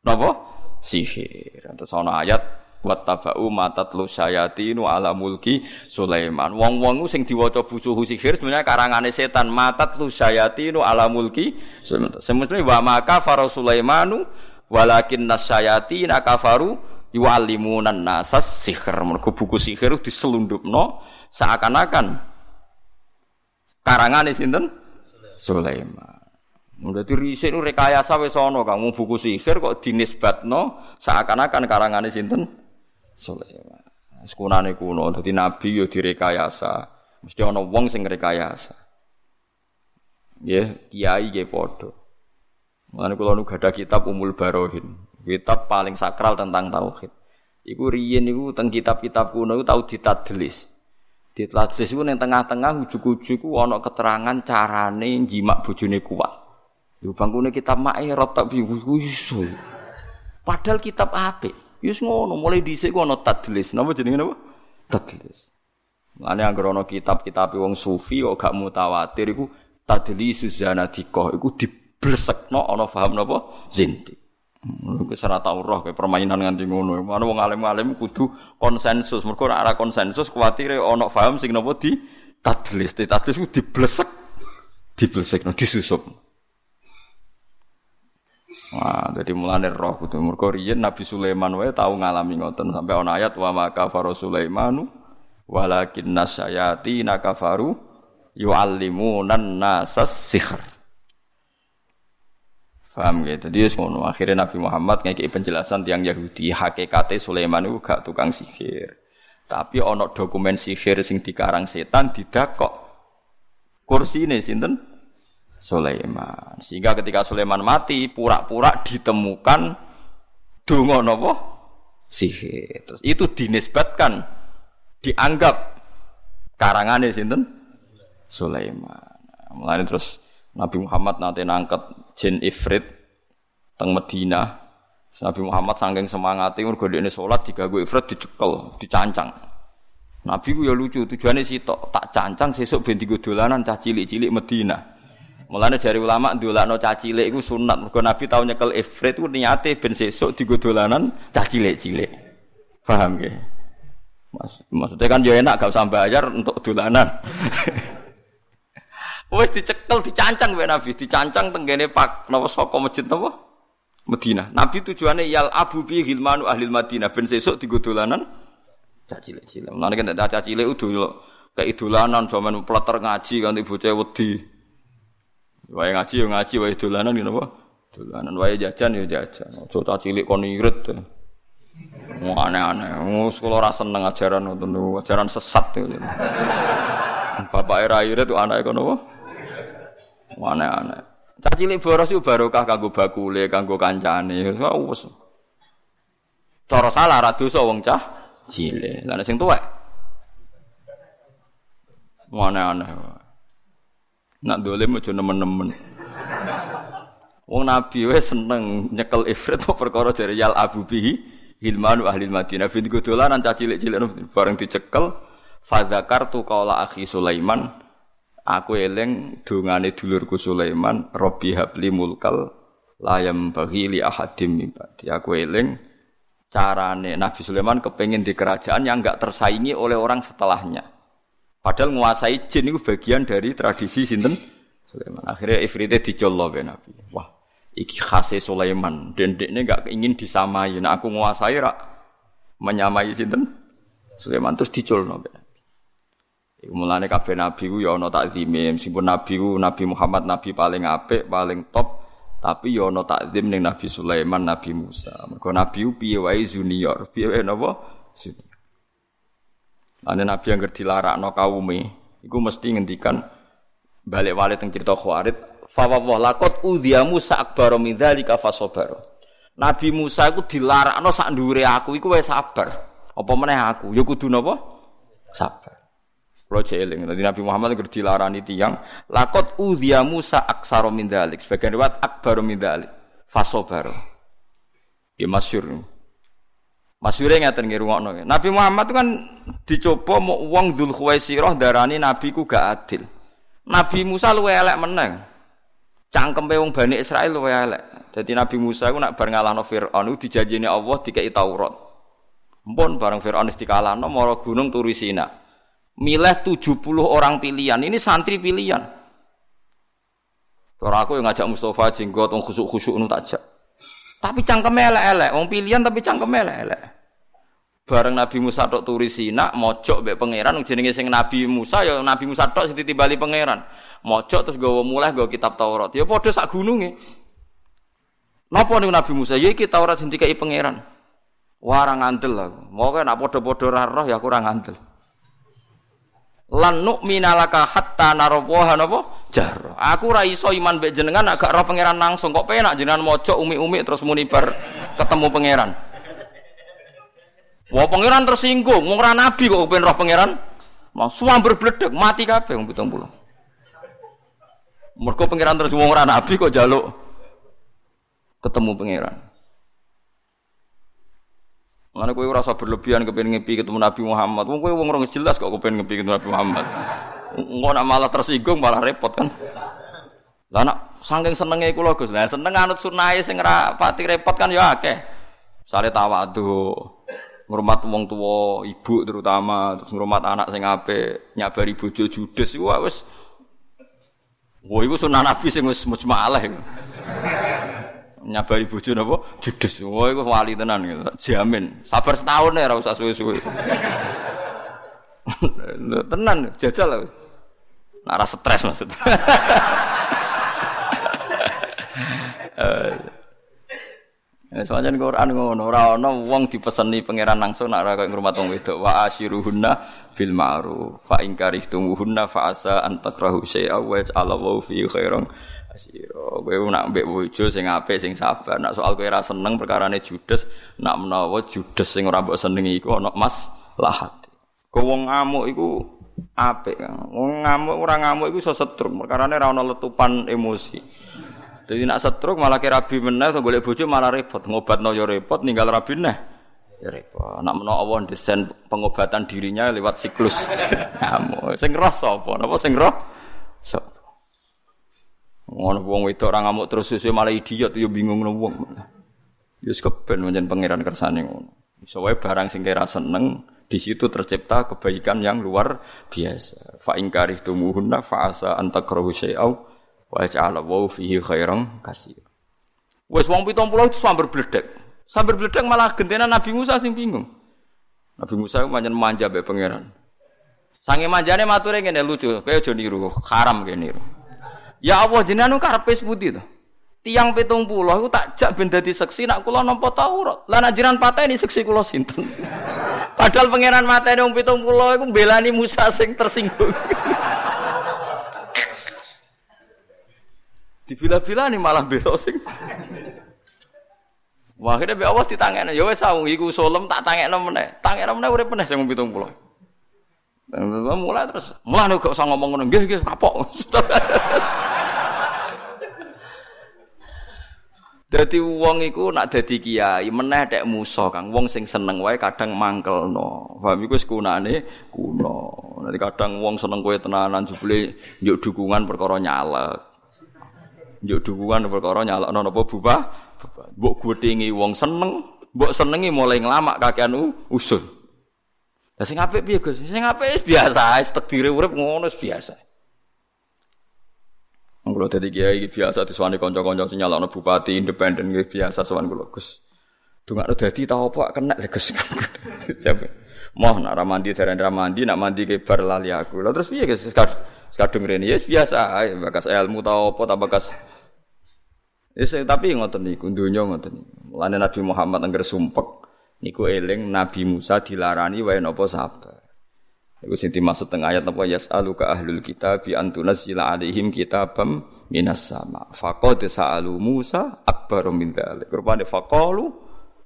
Napa? Sihir. Terus ana ayat wattaba'u matatlu syayatinu ala mulki Sulaiman. Wong-wong sing diwaca busuhu sihir sebenarnya karangane setan matatlu syayatinu ala mulki Sulaiman. Wa maka faro Sulaimanu walakin nasyayatina kafaru yu'allimunan nasas sihir. Mergo buku sihir diselundupno seakan-akan karangane sinten? Sulaiman. Dadi riset nu rekayasa wis ana Kang buku sihir kok dinisbatno seakan-akan karangane sinten? Sulaiman. Sekunane kuno, dadi nabi yo direkayasa. Mesti ana wong sing rekayasa. Nggih, kiai nggih padha. Mulane kula nu gadah kitab Umul Barohin. Kitab paling sakral tentang tauhid. Iku riyen niku teng kitab-kitab kuno iku tau ditadlis. Ditadlis iku ning tengah-tengah ujug-ujug ku ana keterangan carane jimak bojone kuat. Yo bangkune kitab Ma'irot tak iso. Padahal kitab apik. Yus ngono, mulai dhisik ku ana tadlis. Napa jenenge napa? Tadlis. Lane anggere ana kitab-kitab wong sufi kok gak mutawatir iku tadlis zanadika iku diblesekno ana paham napa? Zinti. Iku ora roh kayak permainan nganti ngono. Mana wong alim-alim kudu konsensus. Mergo ora konsensus kuwatire ana paham sing napa di tadlis. Di tadlis ku diblesek. Diblesekno disusup. Wah, jadi mulane roh kudu mergo riyen Nabi Sulaiman wae tau ngalami ngoten sampai ana ayat wa maka faro Sulaimanu walakin nasyayati nakafaru yuallimunan nasas sihr. Paham gitu. Jadi ngono akhirnya Nabi Muhammad ngeki penjelasan tiang Yahudi hakikate Sulaiman itu gak tukang sihir. Tapi ono dokumen sihir sing dikarang setan didakok. Kursi ini sinten? Sulaiman. Sehingga ketika Sulaiman mati, pura-pura ditemukan donga napa? Sihir. Terus itu dinisbatkan dianggap karangane sinten? Sulaiman. Mulane terus Nabi Muhammad nanti nangket jin ifrit teng Medina. Nabi Muhammad saking semangate mergo dekne salat diganggu ifrit dicekel, dicancang. Nabi ku ya lucu, tujuannya sitok tak cancang sesuk ben digo dolanan cah cilik-cilik Medina. Mulane jari ulama ndolakno cah cilik iku sunat. Mergo Nabi tau nyekel ifrit ku niate ben sesuk digo dolanan cah cilik-cilik. Paham ge? Mas, maksudnya kan ya enak gak usah bayar untuk dolanan. Wes dicekel dicancang wae Nabi, dicancang tenggene Pak napa saka masjid napa? Medina. Nabi tujuannya yal abu bi hilmanu ahli Madinah ben sesuk digo dolanan cah cilik-cilik. Mulane kan cah cilik udah kayak dolanan zaman pleter ngaji kan bocah wedi. Wae ngaji yo ngaji, wae dolanan ngene apa? Dolanan wae jajan yo jajan. Aja tak cilik kon irit. Mau aneh-aneh. Mau sekolah rasa seneng ajaran ngoten ajaran sesat itu. Bapak era irit anake kono apa? Aneh-aneh. Cah cilik boros iku barokah kanggo bakule, kanggo kancane. Wes. Cara salah ra dosa wong cah cilik. Lah sing tuwek. Aneh-aneh. Nak dolim aja nemen-nemen. Wong Nabi wes seneng nyekel ifrit apa perkara jare yal abu bihi hilmanu ahli Madinah bin dolanan cah cilik-cilik bareng dicekel tu qala akhi Sulaiman aku eling dongane dulurku Sulaiman Robbi habli mulkal layam bagi li ahadim mibati aku eling carane Nabi Sulaiman kepengen di kerajaan yang enggak tersaingi oleh orang setelahnya Padahal menguasai jin itu bagian dari tradisi sinten Sulaiman. Akhirnya ifritnya dicolok ya Nabi. Wah, iki khase Sulaiman. Dan ini gak ingin disamai. Nah aku menguasai rak menyamai sinten Sulaiman terus dicolok ya. Mulane kabeh nabi ku ya ana takzime, meskipun nabi ku Nabi Muhammad nabi paling apik, paling top, tapi ya ana takzim ning Nabi Sulaiman, Nabi Musa. Mergo nabi ku piye wae junior, piye wae napa? Ane nabi yang dilarakno kaume, iku mesti ngendikan balik wale teng cerita Khawarid, fa wa laqad udhiya Musa akbar min dzalika fasabar. Nabi Musa iku dilarakno sak ndure aku iku wis sabar. Apa meneh aku? Ya kudu napa? Sabar. Kulo jeeling. Dadi Nabi Muhammad iku dilarani tiyang lakot udhiya Musa aksara min dzalik. Sebagian riwayat akbar min dzalik. Fasobar. Ya masyhur. Masyhure ngaten nggih rungokno. Nabi Muhammad kan dicoba mau wong Dzul Khuwaisirah darani nabi ku gak adil. Nabi Musa luwe elek meneng. Cangkempe wong Bani Israil luwe elek. Jadi Nabi Musa ku nak bar ngalahno Firaun dijanjini Allah dikai Taurat. Mpun bareng Firaun wis dikalahno gunung turu Sina milih 70 orang pilihan. Ini santri pilihan. Cara aku yang ngajak Mustafa jenggot wong khusuk-khusuk nu takjak. Tapi cangkem elek-elek, wong pilihan tapi cangkem elek-elek. Bareng Nabi Musa tok turi Sina, mojok mbek pangeran jenenge sing Nabi Musa ya Nabi Musa tok sing ditibali pangeran. Mojok terus gawa mulai gawa kitab Taurat. Ya padha sak gununge. Napa niku Nabi Musa? Ya iki Taurat sing dikai pangeran. Wah ora ngandel aku. Moga nak padha-padha roh ya aku ora lan nu'mina laka hatta narawaha napa jar aku ra iso iman mbek jenengan agak roh pangeran langsung kok penak jenengan mojo umi-umi terus muni bar ketemu pangeran Wah pangeran tersinggung, wong ora nabi kok pengen roh pangeran. Mau suamber bledek mati kabeh wong 70. Mergo pangeran terus wong nabi kok jaluk ketemu pangeran. Mana kowe ora usah berlebihan kepengen ngepi ketemu Nabi Muhammad. Wong kowe wong ora jelas kok kepengen ngepi ketemu Nabi Muhammad. Engko nak malah tersinggung malah repot kan. Lah nak saking senenge kula Gus. Lah seneng anut sunahe sing ora pati repot kan ya akeh. Sale tawadhu, ngurmat wong tua, ibu terutama, terus ngurmat anak sing apik, nyabari bojo judes iku wis Wah, iku sunah Nabi sing wis mujmalah nyabari bojo napa judes. Wah iku wali tenan gitu. Jamin. Sabar setahun ya ora usah suwe-suwe. tenan jajal lah. Nara stres maksud. Ya soalnya Quran ngono, ora ana wong dipeseni pangeran langsung nak ora koyo ngrumat wong wedok. Wa asyiruhunna bil ma'ruf. Fa in karihtumuhunna fa asa an takrahu syai'a wa ja'alallahu fi khairan Sira kowe nak mbek bojo sing apik sing sabar. Nak soal kowe ora seneng perkarane judes, nak menawa judes sing ora mbok senengi iku ana mas lahat. Kowe wong ngamuk iku apik. Wong ngamuk ora ngamuk iku iso setruk, perkarane ora ana letupan emosi. Jadi nak setruk malah kira rabi meneh to golek bojo malah repot. Ngobatno ya repot, ninggal rabi neh. Ya repot. Nak menawa Allah desain pengobatan dirinya lewat siklus. Ngamuk. Sing roh sapa? Napa sing roh? Sapa? Ngono wong wedok ora ngamuk terus sesuai malah idiot ya bingung ngono wong. Ya wis keben pancen pangeran kersane ngono. Iso wae barang sing kira seneng di situ tercipta kebaikan yang luar biasa. Fa in karihtumuhunna fa asa an takrahu syai'aw wa ja'ala wa fihi khairan katsir. Wes wong 70 itu sambar bledek. Sambar bledek malah gentenan Nabi Musa sing bingung. Nabi Musa pancen manja mbek pangeran. Sange manjane mature ngene lucu, kowe aja niru, haram kene niru. Ya Allah jenengan karepe sepundi to? Tiang pitung puluh aku tak jak ben dadi seksi nak kula nampa Taurat. Lah nak jiran pateni seksi kula sinten? Padahal pangeran mateni wong pitung puluh iku belani Musa sing tersinggung. Dibila-bila nih malah bela. Wah, akhirnya be Allah ditangekno, ya wis saung iku solem tak tangekno meneh. Tangekno meneh urip meneh sing 70. Mulai terus, mulai gak usah ngomong ngono, nggih nggih kapok. Dadi wong iku nak dadi kiai meneh tek musa Kang. Wong sing seneng wae kadang mangkelno. Paham iku sekunane kuno. Nanti kadang wong seneng kowe tenanan jebule njuk dukungan perkara nyalek. Njuk dukungan perkara nyalekno napa bubah? Mbok gwetingi wong seneng, mbok senengi mulai nglamak kakean usul. Lah sing apik piye Gus? Sing apik biasa, wis takdire urip ngono biasa. Kalau dadi kiai biasa diswani kanca-kanca sing nyalakno bupati independen nggih biasa sowan kula Gus. Dongakno dadi ta apa kena Gus. Moh nak ramandi darah ramandi nak mandi ke bar aku. Lah terus piye guys sekadung rene ya biasa ae bakas ilmu tau apa ta bakas Yes, tapi ngoten niku donya ngoten niku. Mulane Nabi Muhammad angger sumpek niku eling Nabi Musa dilarani wae napa sabar. Iku sing dimaksud teng ayat napa yas'aluka ahlul kitab bi antunazzila alaihim kitabam minas sama. Faqad sa'alu Musa akbaru min dzalik. Rupane faqalu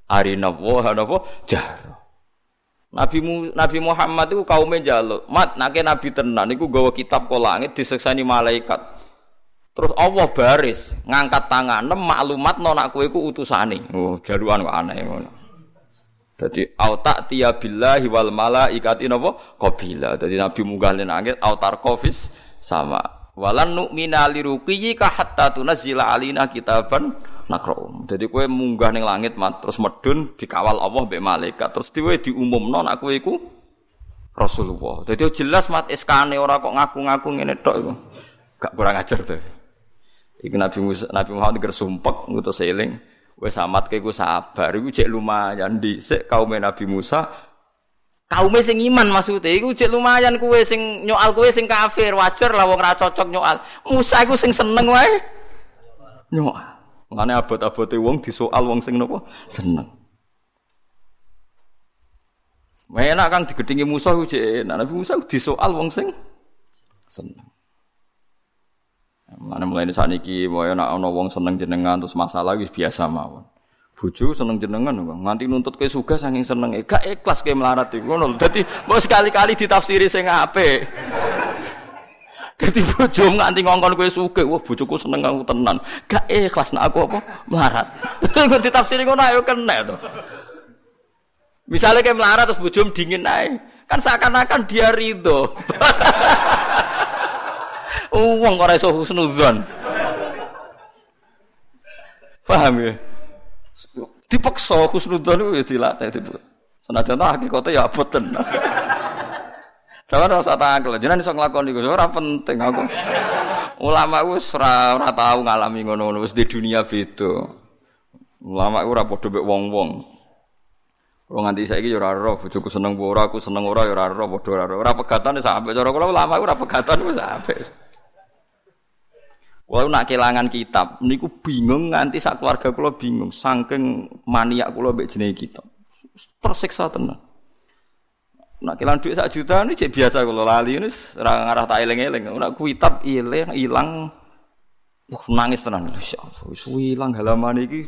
arina wa napa jahra. Nabi Mu, Nabi Muhammad itu kaum jaluk, mat nake nabi tenan niku gawa kitab ke langit diseksani malaikat. Terus Allah baris ngangkat tangan maklumat nona kowe iku utusane. Oh, jaruan kok aneh. Dadi auta tiya billahi wal malaikati napa qabila. Dadi Nabi munggah ning langit autar kofis sama. Walan nu'mina liruqiyika hatta tunazzila alina kitaban nakrom. Jadi kue munggah ning langit mat terus medun dikawal Allah mbek malaikat. Terus diwe diumumno nek kowe iku Rasulullah. Jadi jelas mat eskane ora kok ngaku-ngaku ngene tok iku. Gak kurang ajar tuh. Iku Nabi Musa, Nabi Muhammad ger sumpek ngutus eling. Wes amat ke iku sabar iku cek lumayan dhisik kaum Nabi Musa kaum sing iman maksudnya iku cek lumayan kue sing nyoal kue sing kafir wajar lah wong ra cocok nyoal Musa iku sing seneng wae nyoal Ngene abot-abote wong disoal wong sing napa? Seneng. Enak kang digedingi Musa ku jek. Nabi Musa disoal wong sing seneng. Mana mulai saat ini, mau enak ana wong seneng jenengan terus masalah wis biasa mawon. Bojo seneng jenengan nganti nuntut ke suga saking seneng gak ikhlas ke melarat iku ngono. Dadi mau sekali-kali ditafsiri sing apik. Dadi bojo nganti ngongkon kowe sugih, wah bojoku seneng aku tenan. Gak ikhlas nek aku apa melarat. Kok ditafsiri ngono ayo kena to. Misalnya kayak melarat terus bojo dingin ae. Kan seakan-akan dia ridho. Wong ora iso husnudzon. Paham ya? Dipaksa husnudzon itu ya dilatih. Senajan hakikate ya abot tenan. Jangan rasa tangkel, jangan iso nglakoni iku ora penting aku. Ulama wis ora ora tau ngalami ngono-ngono di dunia beda. Ulama ora padha mek wong-wong. Kalau nganti saiki yo ora ora bojoku seneng ora aku seneng ora yo ora ora padha ora ora pegatan wis apik cara kula ulama ora pegatan wis apik. Walau nak kelangan kitab, niku bingung nganti sak keluarga kula bingung saking maniak kula mbek jenenge kitab. Persiksa tenan. Nak kilang duit sak juta ini cek biasa kalau lali ini serang ngarah tak eleng. Nak kuitab hilang hilang, wah nangis tenan. Insya Allah, wis hilang halaman ini,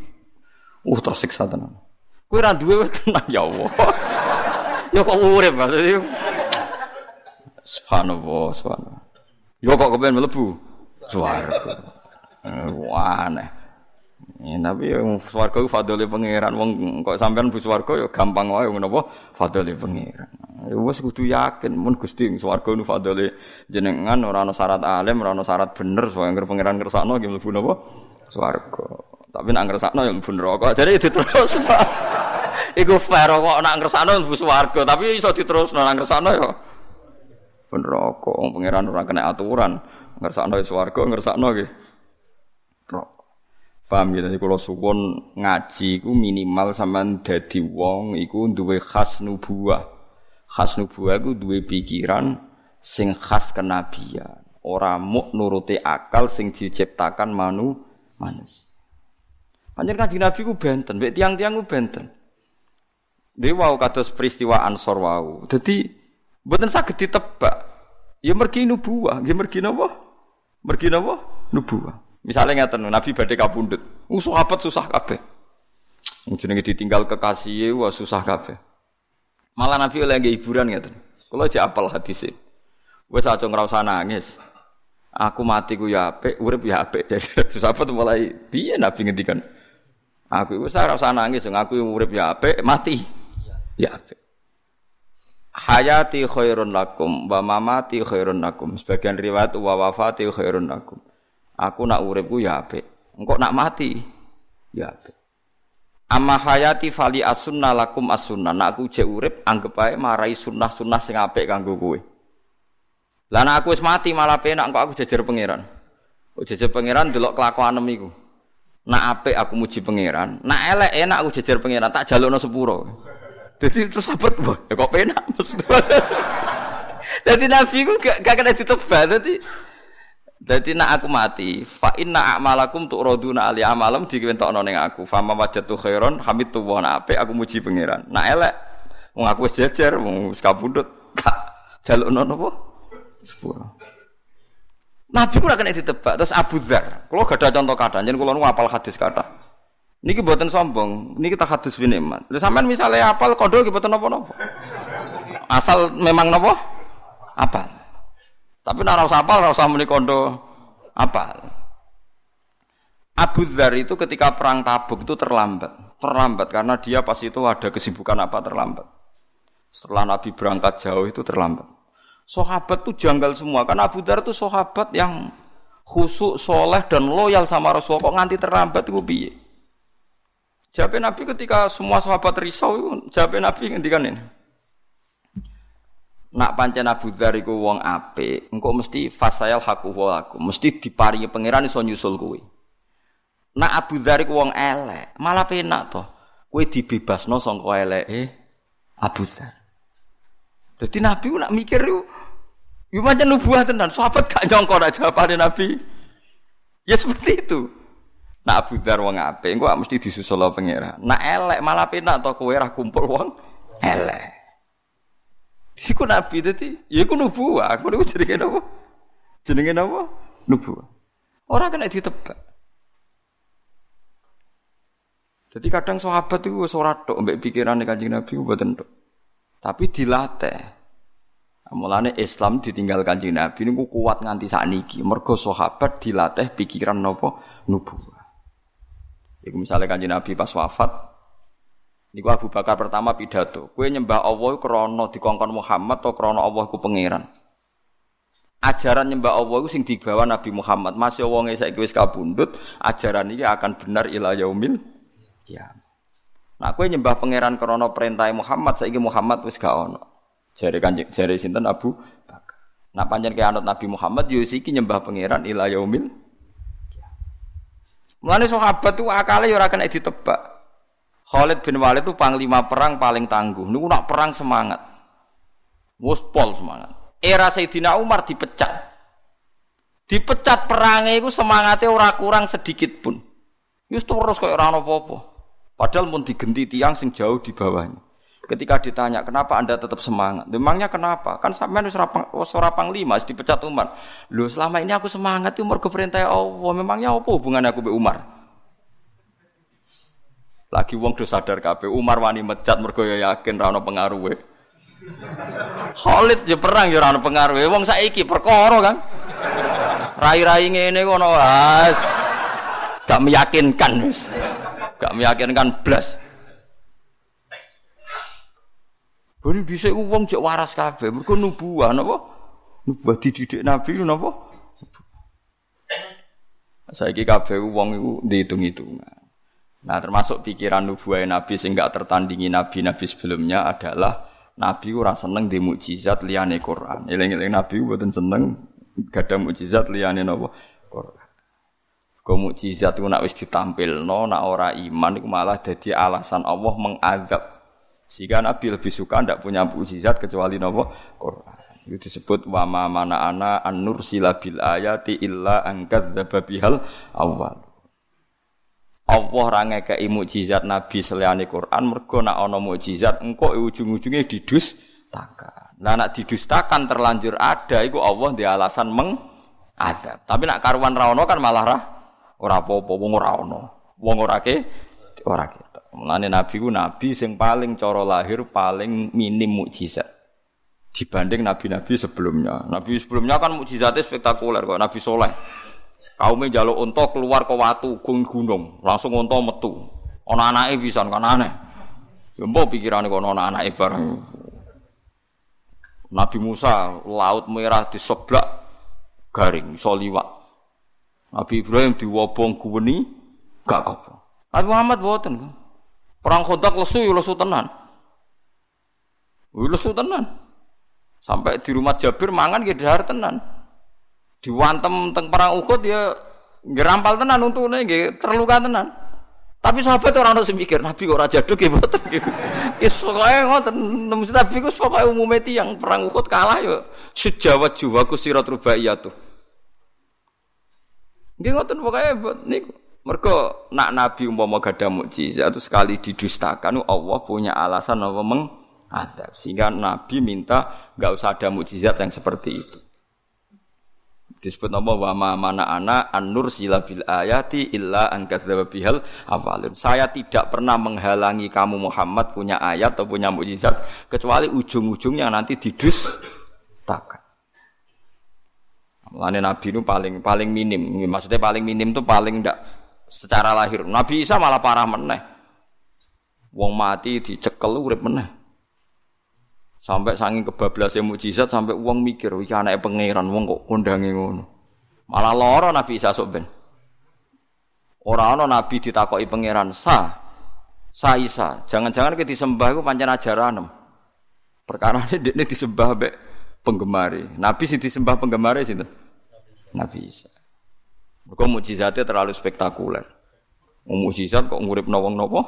uh tersiksa tenan. Kue ra duwe tenang ya Allah. ya kok urip maksudnya. Subhanallah, subhanallah. Ya kok kepen mlebu suara. Wah. Ya, tapi yang swarga ku fadole pangeran wong kok sampean bu swarga ya gampang wae ngono apa fadole pangeran. Ya wis kudu yakin mun Gusti swarga nu fadole jenengan ora ana syarat alim, ora ana syarat bener so anggere pangeran kersakno nggih mlebu napa swarga. Tapi nek ngersakno ya mlebu neraka. Jadi diterus. Iku fair kok nek ngersakno mlebu swarga, tapi iso diterusno nek ngersakno ya neraka. Wong pangeran ora kena aturan. Ngersakno swarga, ngersakno nggih. Paham ya, jadi kalau suwon ngaji ku minimal sampean dadi wong iku duwe khas nubuah. Khas nubuah iku duwe pikiran sing khas kenabian. Ora muk nuruti akal sing diciptakan manu manusia. Panjen kanjeng Nabi ku benten, mbek tiang-tiang ku benten. Dewa kados peristiwa Ansor wau. Dadi mboten saged ditebak. Ya mergi nubuah, nggih mergi napa? Mergi napa? Nubuah. Misalnya ngeten Nabi badhe kapundhut. Uh sahabat susah kabeh. Jenenge ditinggal kekasih wah susah kabeh. Malah Nabi oleh nggih hiburan ngeten. Kula aja apal hadise. Wis aja ngrasa nangis. Aku mati ku ya apik, urip ya apik. Sahabat mulai piye Nabi ngendikan. Aku wis ora usah nangis, aku urip ya apik, mati ya apik. Hayati khairun lakum wa mamati khairun lakum. Sebagian riwayat wa wafati khairun lakum. Aku nak uripku ya apik. Engkok nak mati ya apik. Amma hayati fali asunna lakum asunna. Nak aku jek urip anggap ae marai sunnah-sunnah sing apik kanggo kowe. Lah aku wis mati malah penak kok aku jejer pangeran. Kok jejer pangeran delok kelakuanem iku. Nak apik aku muji pangeran, nak elek enak aku jejer pangeran, tak jalukno sepuro. Jadi terus sahabat, wah, ya kok penak Jadi Nabi ku gak, gak kena ditebak. Jadi jadi nak aku mati, fa inna a'malakum tu'raduna ali amalam diwentokno ning aku. Fa ma wajatu khairon hamid tu wa apik aku muji pangeran. Nak elek wong aku wis jejer, wong wis kabundut. Tak jalukno napa? Nabi ku ora kena ditebak. Terus Abu Dzar, kula gak ada contoh kata, jeneng kula nu apal hadis kata. Niki buatan sombong, niki tak hadis bin iman. Lha sampean misalnya apal kondo nggih boten napa-napa. Asal memang napa? Apal. Tapi nak rasa apal, rasa muni kondo apal. Abu Dhar itu ketika perang Tabuk itu terlambat, terlambat karena dia pas itu ada kesibukan apa terlambat. Setelah Nabi berangkat jauh itu terlambat. Sahabat tuh janggal semua karena Abu Dhar itu sahabat yang khusuk, soleh dan loyal sama Rasulullah kok nganti terlambat itu piye? Jawab Nabi ketika semua sahabat risau jawab Nabi ngendikan ini. Nak pancen Abu Dzar iku wong apik, engko mesti fasayal haku aku, mesti diparingi pangeran iso nyusul kuwi. Nak Abu Dzar iku wong elek, malah penak to. Kowe dibebasno sangka eleke Abu Dzar. Dadi Nabi nak mikir yo yo pancen nubuah tenan, sahabat gak nyongko nak jawabane Nabi. Ya seperti itu. Nak Abu Dzar wong apik, engko mesti disusul pangeran. Nak elek malah penak to kowe ra kumpul wong elek. Iku nabi dadi, ya iku nubuah. Aku niku jenenge napa? Jenenge napa? Nubuah. Ora kena ditebak. Jadi kadang sahabat itu ora tok mbek pikirane Kanjeng Nabi mboten tok. Tapi dilatih. Mulane Islam ditinggal Kanjeng Nabi niku kuat nganti sakniki. Mergo sahabat dilatih pikiran napa? Nubuah. Iku misalnya Kanjeng Nabi pas wafat, Niku Abu Bakar pertama pidato. Kue nyembah Allah krono dikongkon Muhammad atau krono Allah ku pangeran. Ajaran nyembah Allah itu sing dibawa Nabi Muhammad. Masih wonge saiki wis kabundut, ajaran ini akan benar ila yaumil kiamat. Nah, kue nyembah pangeran krono perintah Muhammad saiki Muhammad wis gak ono. Jare kanjeng jare sinten Abu Bakar. Nah, panjang ke anut Nabi Muhammad yo iki nyembah pangeran ila yaumil Mulane sahabat tuh akale yo ora kena ditebak. Khalid bin Walid itu panglima perang paling tangguh. Niku nak perang semangat. Wes pol semangat. Era Sayyidina Umar dipecat. Dipecat perangnya itu semangatnya ora kurang sedikit pun. Yus terus kayak orang apa-apa. Padahal pun digenti tiang sing jauh di bawahnya. Ketika ditanya kenapa anda tetap semangat, memangnya kenapa? Kan sampean wis ora panglima, dipecat Umar. Loh selama ini aku semangat Umar ke perintah Allah. Memangnya apa hubungannya aku be Umar? Lagi wong do sadar kabeh Umar wani mecat mergo ya yakin ra ono pengaruhe. Khalid ya perang ya ora ono pengaruhe. Wong saiki perkara kan. Rai-rai ngene ngono was. Gak meyakinkan. Gak meyakinkan blas. Bari dhisik wong jek waras kabeh mergo nubuah napa? Nubuah dididik Nabi napa? Saiki kabeh wong iku dihitung-hitungan. Nah termasuk pikiran nubuah Nabi sing gak tertandingi Nabi-Nabi sebelumnya adalah Nabi ora seneng di mukjizat liyane Quran. Eling-eling Nabi mboten seneng gadah mukjizat liyane napa? Quran. Kau mukjizat itu nak wis ditampilno, nak ora iman itu malah jadi alasan Allah mengadab. Sehingga Nabi lebih suka ndak punya mukjizat kecuali napa? Quran. Itu disebut wa ma mana ana an nursila bil ayati illa angkat bihal awal. Allah ra ngekeki mukjizat Nabi seliyane Quran mergo nak ana mukjizat engko ujung-ujunge didustakan. Nah nak didustakan terlanjur ada iku Allah di alasan meng ada. Tapi nak karuan ra ono kan malah ra ora apa-apa wong ora ono. Wong ora ke ora kita. Mulane Nabi ku nabi sing paling cara lahir paling minim mukjizat dibanding nabi-nabi sebelumnya. Nabi sebelumnya kan mukjizatnya spektakuler kok Nabi Soleh. Kaumnya jaluk unta keluar ke watu gung gunung, langsung unta metu. Ana anake pisan kan aneh. Ya mbok pikirane kok ana anake bareng. Nabi Musa laut merah di sebelah garing iso liwat. Nabi Ibrahim diwobong kuweni gak apa. Nabi Muhammad boten. Perang Khandaq lesu ya lesu tenan. Lesu tenan. Sampai di rumah Jabir mangan ge dahar tenan. Diwantem teng perang Uhud ya ngerampal tenan untune nggih terluka tenan. Tapi sahabat orang harus mikir, Nabi kok raja duk ya boten gitu. Is pokoke ngoten, Nabi ku pokoke umume yang perang Uhud kalah yo sejawat jiwa ku sirat rubaiyatu. Nggih ngoten pokoke niku. Mergo nak Nabi umpama gadah mukjizat itu sekali didustakan Allah punya alasan apa mengadab. Sehingga Nabi minta enggak usah ada mukjizat yang seperti itu disebut nama wa ma mana ana an-nur sila bil ayati illa an bihal awalun. Saya tidak pernah menghalangi kamu Muhammad punya ayat atau punya mukjizat kecuali ujung-ujungnya nanti didustakan. Mulane Nabi itu paling paling minim. Maksudnya paling minim itu paling ndak secara lahir. Nabi Isa malah parah meneh. Wong mati dicekel urip meneh. Sampai saking kebablasnya mujizat sampai uang mikir, iki anaknya pangeran, uang kok kondangi ngono. Malah loro Nabi Isa sok ben. Ora nabi ditakoki pangeran, "Sa, sa Isa, jangan-jangan kita disembah iku pancen ajaran." Perkara ini disembah mbek penggemari. Nabi sing disembah penggemari sinten? Nabi Isa. Mergo mujizatnya terlalu spektakuler. Mujizat kok ngurip wong nopo?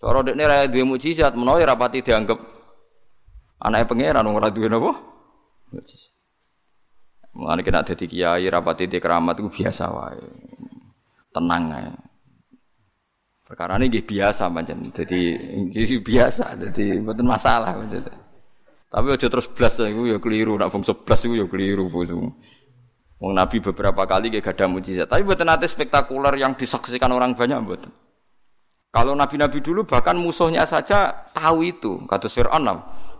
Cara dekne ra duwe mukjizat, menawa ya rapati dianggap anake pangeran ora duwe napa? Mukjizat. Mulane kena dadi kiai rapati di keramat itu biasa wae. Tenang ae. Perkara ini biasa pancen. Jadi ini biasa, jadi mboten masalah. Tapi aja terus blas iku ya keliru, nak fungsi blas iku ya keliru bosu. Wong Nabi beberapa kali gak ada mujizat, tapi buatan nanti spektakuler yang disaksikan orang banyak buatan. Kalau nabi-nabi dulu bahkan musuhnya saja tahu itu. Kata Fir'aun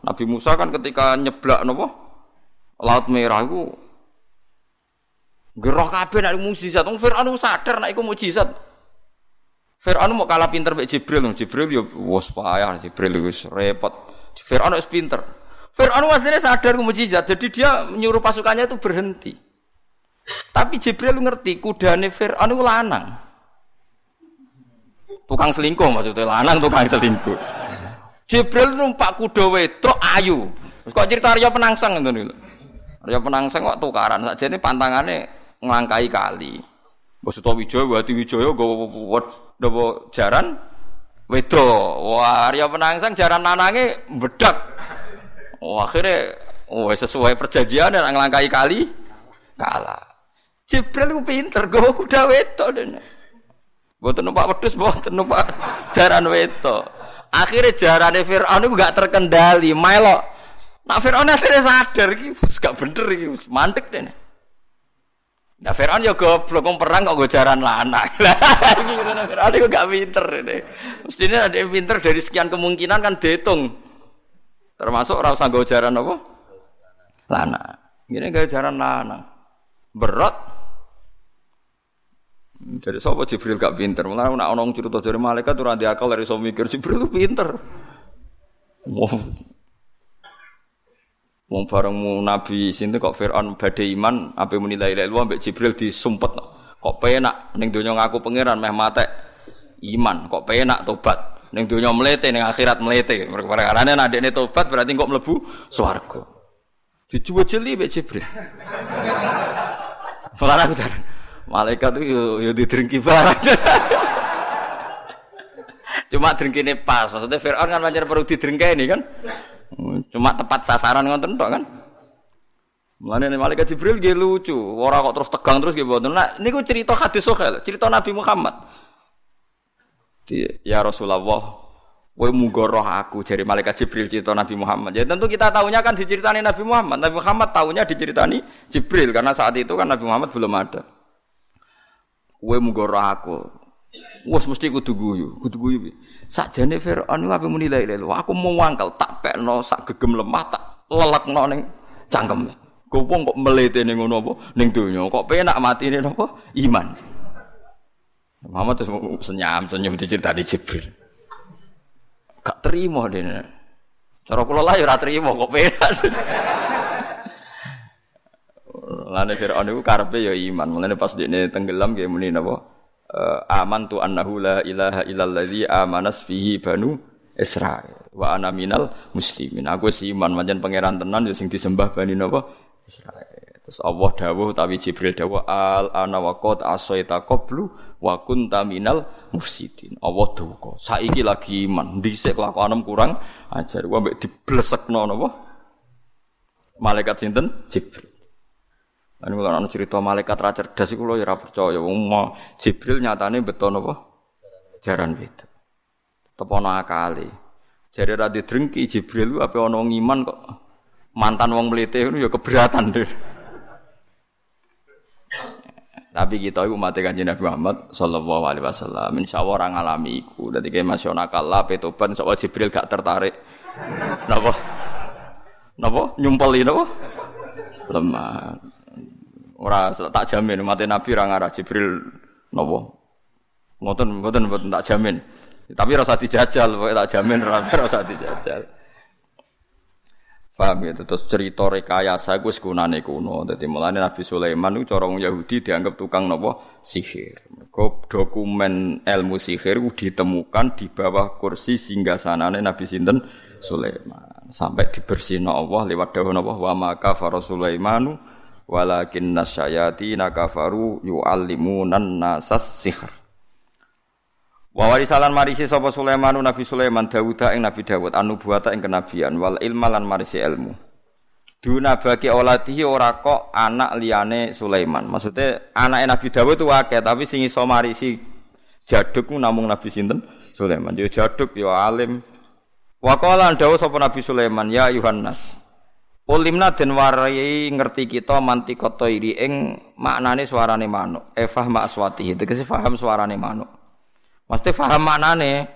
Nabi Musa kan ketika nyeblak nopo laut merah itu gerah kabeh nek mukjizat. Wong Fir'aun sadar nek iku mukjizat. Fir'aun mau kalah pinter mbek Jibril. Jibril yo wis payah Jibril wis repot. Fir'aun wis pinter. Fir'aun aslinya sadar ku mukjizat. Jadi dia menyuruh pasukannya itu berhenti. Tapi Jibril ngerti kudane Fir'aun itu lanang tukang selingkuh maksudnya lanang tukang selingkuh. Jibril numpak kuda wedok ayu. Kok cerita Arya Penangsang ngono niku. Arya Penangsang kok tukaran sakjane pantangane nglangkai kali. Bos Wijaya, Wati Wijaya nggawa nggawa jaran wedok. Wah, Arya Penangsang jaran nanange bedak. Wah, akhirnya oh, sesuai perjanjian dan nglangkai kali kalah. Jibril ku pinter, gawa kuda wedok dene. Buat numpak wedhus, buat numpak jaran weto. Akhirnya jarane Fir'aun itu gak terkendali, melo. Nah Fir'aun akhirnya sadar, ini gak bener, ini mantek deh. Nah Fir'aun ya goblok, perang kok gue jaran lanang. Fir'aun itu gak pinter. Ini. Mestinya ada yang pinter dari sekian kemungkinan kan dihitung. Termasuk usah gue jaran apa? Lana. Gini gak jaran lana. Berat. Jadi sapa Jibril gak pinter. Mulane nek ana cerita dari malaikat ora akal dari iso mikir Jibril itu pinter. Wong Wong bareng Nabi sinten kok Firaun badhe iman ape muni la ilaha illallah Jibril disumpet. Kok penak ning donya ngaku pangeran meh mate iman, kok penak tobat. Ning donya mlete ning akhirat mlete. Perkarane nek ndekne tobat berarti kok mlebu swarga. Dijuwejeli mbek Jibril. Malah aku Malaikat itu yo yo didrengki barang. Cuma drengkine pas. Maksudnya Firaun kan pancen perlu didrengkeni kan. Cuma tepat sasaran ngoten tok kan. Mulane malaikat Jibril nggih lucu, ora kok terus tegang terus nggih mboten. Nah niku cerita hadis sahih, cerita Nabi Muhammad. Di, ya Rasulullah, Kowe muga roh aku dari malaikat Jibril cerita Nabi Muhammad. Ya tentu kita tahunya kan diceritani Nabi Muhammad. Nabi Muhammad tahunya diceritani Jibril karena saat itu kan Nabi Muhammad belum ada. Kowe muga aku. Wes mesti kudu guyu, kudu guyu. Sakjane Firaun apa muni la ilaha Aku mau wangkel tak pekno sak gegem lemah tak lelekno ning cangkeme. Gopong kok melete ning ngono apa ning donya. Kok penak matine napa? Iman. Muhammad terus senyum senyum diceritani Jibril. Gak terima dene. Cara kula lah ya ora terima kok penak. Lane Firaun iku karepe ya iman. Mulane pas dekne tenggelam nggih muni napa? Uh, aman tu annahu la ilaha illalladzi amanas fihi banu Israil wa ana minal muslimin. Aku si iman pancen pangeran tenan ya sing disembah bani napa? Israil. Terus Allah dawuh tapi Jibril dawuh al ana wa qad asaita qablu wa kunta minal mufsidin. Allah duka. Saiki lagi iman, dhisik kelakuanem kurang ajar. Wa mbek diblesekno napa? Malaikat sinten? Jibril. Lan kula ana cerita malaikat ra cerdas iku lho ya ora percaya. Wong Jibril nyatane beto napa? Jaran beda. Tepono akali. Jare ra didrengki Jibril apa ana iman kok mantan wong mlete ngono ya keberatan deh. Tapi kita itu umat kanjeng Nabi Muhammad sallallahu alaihi wasallam. Insyaallah orang ngalami iku. Dadi kayak masih ana kala petoban sok Jibril gak tertarik. Napa? Napa? Nyumpeli napa? Lemah. Ora tak jamin umat Nabi ora ngarah Jibril napa? Ngoten ngoten mboten tak jamin. Tapi rasa dijajal, tak jamin rasa dijajal. Paham ya, terus cerita rekayasa gue sekunane kuno. Jadi mulanya Nabi Sulaiman itu corong Yahudi dianggap tukang nopo sihir. Kok dokumen ilmu sihir ditemukan di bawah kursi singgah sanane Nabi Sinten Sulaiman. Sampai dibersihno Allah lewat dawuh napa wa maka Sulaimanu walakin nasyayati nakafaru yu'allimunan nasas sihir. Wa warisalan marisi sapa Sulaiman Nabi Sulaiman Dawud ing Nabi Dawud anu buata ing kenabian wal ilma lan marisi ilmu. Duna bagi olatihi ora kok anak liyane Sulaiman. Maksudnya anak Nabi Dawud itu akeh tapi sing iso marisi jaduk namung Nabi sinten Sulaiman. Dia jaduk ya alim. Wa qala dawuh sapa Nabi Sulaiman ya Yohanes. Ulimna den warai ngerti kita mantikoto iri ing maknane suarane manuk. Efah ma aswatihi tegese paham suarane manuk. Mesti faham maknane.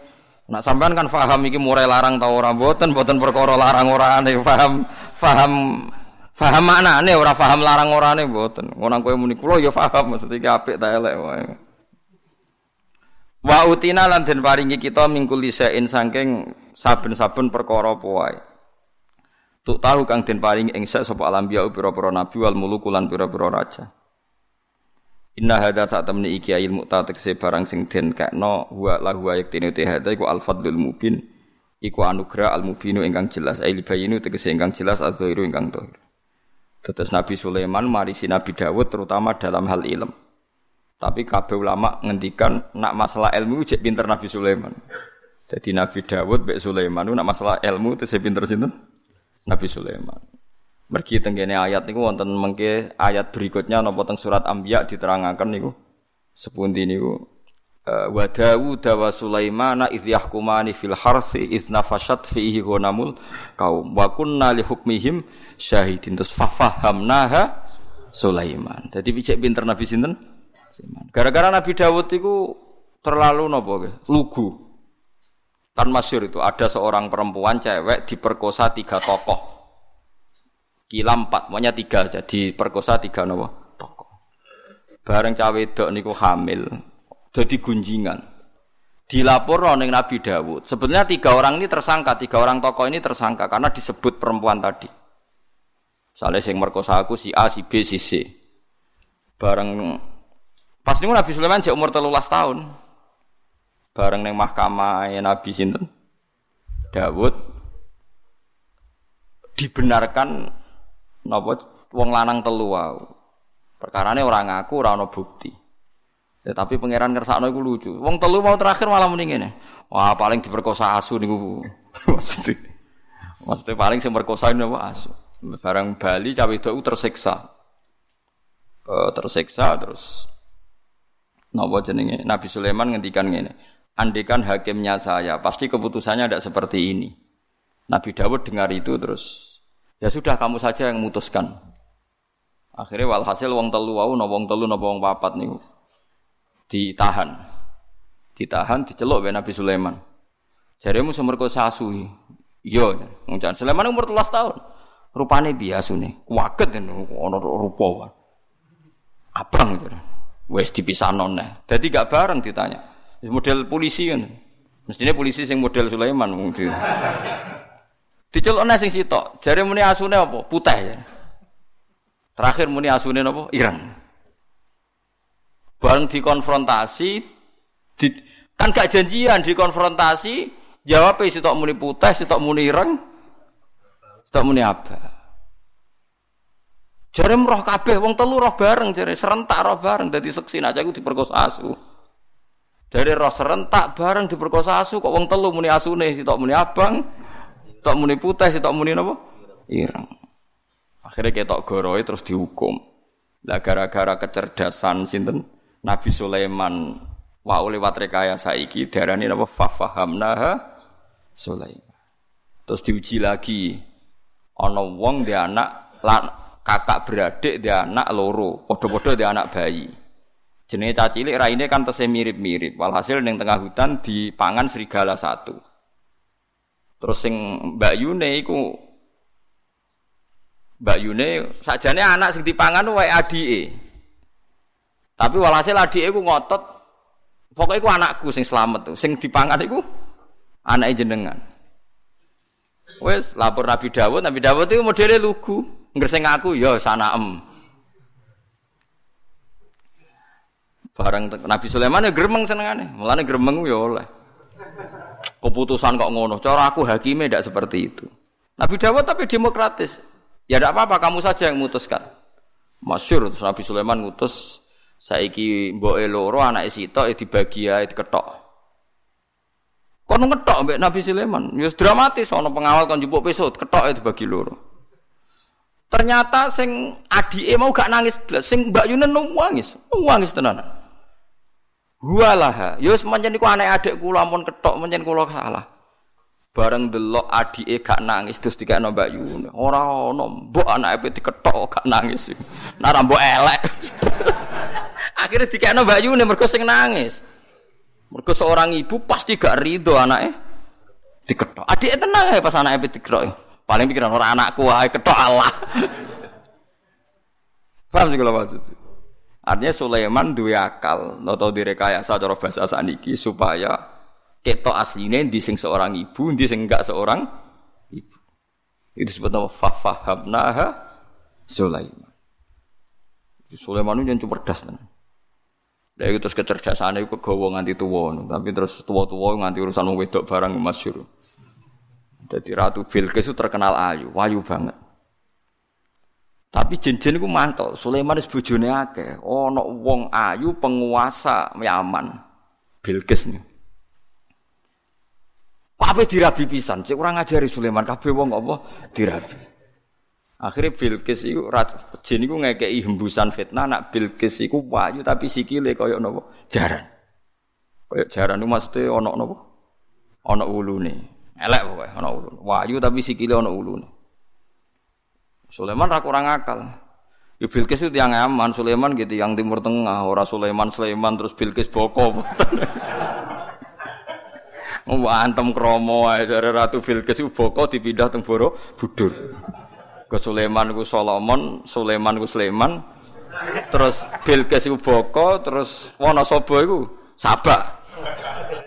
Nak sampean kan faham iki murai larang tau ora mboten, mboten perkara larang ora ane faham faham faham maknane ora faham larang ora ane mboten. Ngono kowe muni kula ya faham maksud iki apik ta elek wae. Wa utina lan den paringi kita mingkul lisein saking saben-saben perkara wae. Tuk tahu kang den paringi ing sapa alam biya pira-pira nabi wal muluku lan pira-pira raja. Inna hadza saat temni iki ilmu ta tekse barang sing den kekno wa lahu ayat tene te hadza iku al fadlul mubin iku anugerah al mubinu ingkang jelas ai libayinu tegese ingkang jelas adzairu ingkang dohir. Tetes Nabi Sulaiman marisi Nabi Dawud terutama dalam hal ilm. Tapi kabeh ulama ngendikan nak masalah ilmu cek pinter Nabi Sulaiman. Jadi Nabi Dawud bek Sulaiman nak masalah ilmu itu pinter sinten? Nabi Sulaiman. Mergi tenggene ayat niku wonten mengke ayat berikutnya napa teng surat Anbiya diterangaken niku sepundi niku eh, wa Dawud wa Sulaimana idh yahkumani fil harsi idh nafashat fihi ghanamul kaum wa kunna li hukmihim syahidin terus fafahamnaha Sulaiman. Jadi picek pinter Nabi sinten? Gara-gara Nabi Dawud itu terlalu nopo lugu. Kan masyur itu ada seorang perempuan cewek diperkosa tiga tokoh kila empat, pokoknya tiga jadi perkosa tiga nopo toko. Bareng cawe dok niku hamil, jadi gunjingan. Dilapor ning Nabi Dawud. Sebetulnya tiga orang ini tersangka, tiga orang tokoh ini tersangka karena disebut perempuan tadi. Misalnya sing merkosa aku si A, si B, si C. Bareng pas niku Nabi Sulaiman cek umur telulas tahun. Bareng neng mahkamah Nabi sinten Dawud dibenarkan napa wong lanang telu wae. Perkarane ora ngaku, ora ana bukti. Ya, tapi pangeran kersakno iku lucu. Wong telu mau terakhir malah muni ngene. Wah, paling diperkosa asu niku. Maksudnya, maksudnya paling sing perkosa niku asu. Barang Bali cawe itu tersiksa. Uh, tersiksa terus napa jenenge Nabi Sulaiman ngendikan ngene. Andikan hakimnya saya, pasti keputusannya tidak seperti ini. Nabi Dawud dengar itu terus Ya sudah kamu saja yang memutuskan. Akhirnya walhasil wong telu wau napa wong telu napa wong papat niku ditahan. Ditahan diceluk oleh Nabi Sulaiman. Jaremu semerkosa asu. Iya, ngucan Sulaiman umur 13 tahun. Rupane biasa nih, waget ono rupa. Abang itu. Wes dipisah nonnya. Jadi gak bareng ditanya. Model polisi kan. Mestinya polisi sing model Sulaiman mungkin. Dicelokne sing sitok. Jare muni asune apa? Putih. Ya. Terakhir muni asune apa? Ireng. Bareng dikonfrontasi di, kan gak janjian dikonfrontasi jawab sitok muni putih, sitok muni ireng, sitok muni apa? Jare roh kabeh wong telu roh bareng jare serentak roh bareng dadi seksi aja iku diperkosa asu. Dari roh serentak bareng diperkosa asu kok wong telu muni asune sitok muni abang, sitok muni putih, sitok muni napa? Ireng. Akhirnya ketok goroe terus dihukum. Lah gara-gara kecerdasan sinten Nabi Sulaiman wa lewat rekayasa iki darani napa fafahamnaha Sulaiman. Terus diuji lagi ana wong dia anak kakak beradik dia anak loro, padha-padha dia anak bayi. Jenenge cacilik raine kan tese mirip-mirip. Walhasil ning tengah hutan dipangan serigala satu. Terus sing Mbak Yune iku Mbak Yune sajane anak sing dipangan wae adike. Tapi walhasil adike iku ngotot pokoknya iku anakku sing selamat tuh. Sing dipangan iku anake jenengan. Wes lapor Nabi Dawud, Nabi Dawud itu modelnya lugu. Ngerseng aku ya sanaem. Barang Nabi Sulaiman ya gremeng senengane. Mulane gremeng ya oleh. Keputusan kok ngono. Cara aku hakime tidak seperti itu. Nabi Dawud tapi demokratis. Ya tidak apa-apa, kamu saja yang memutuskan. Masyur terus Nabi Sulaiman ngutus saiki mbok loro anak sitok ya dibagi ae diketok. Kono ngetok mbek Nabi Sulaiman. Ya dramatis ana pengawal kon njupuk pesut, ketok ya dibagi loro. Ternyata sing adike mau gak nangis sing Mbak Yunen nangis, nangis tenan. Hualaha, yo ya pancen iku anak adik kula ampun ketok pancen kula salah. Bareng delok adike gak nangis terus dikekno Mbak Yun. Ora ono mbok anake diketok gak nangis. Nara mbok elek. Akhirnya dikekno Mbak Yun mergo sing nangis. Mergo seorang ibu pasti gak rido anake diketok. Adike tenang ya pas anake diketok. Paling pikiran ora anakku wae ketok Allah. Paham sih kalau maksud Artinya Sulaiman dua akal, atau direkayasa cara bahasa saniki supaya ketok aslinya di sing seorang ibu, di sing enggak seorang ibu. Itu disebut nama fafahabnaha Sulaiman. Sulaiman itu yang cerdas kan. Dari terus kecerdasan itu kegawa nganti tua, tapi terus tua-tua nganti urusan wedok barang masyur. Jadi Ratu Bilqis itu terkenal ayu, wayu banget. Tapi jin-jin iku mantel. Sulaiman wis bojone akeh. Ana wong ayu penguasa Yaman. Bilqis nih. Kabeh dirabi pisan, cek ora ngajari Sulaiman kabeh wong apa dirabi. Akhirnya Bilqis iku jin iku ngekeki hembusan fitnah nak Bilqis iku wayu tapi sikile kaya napa? Jaran. Kaya jaran iku maksude ana napa? Ana ulune. Elek pokoke ana ulune. Wayu tapi sikile ana ulune. Sulaiman ra kurang akal. Ya Bilqis itu yang aman, Sulaiman gitu yang timur tengah, ora Sulaiman Sulaiman terus Bilqis boko. Mau antem kromo ae dari Ratu Bilqis itu boko dipindah teng Borobudur. Ke Sulaiman ku Solomon, Sulaiman ku Sulaiman. Terus Bilqis itu boko, terus Wonosobo iku Sabak.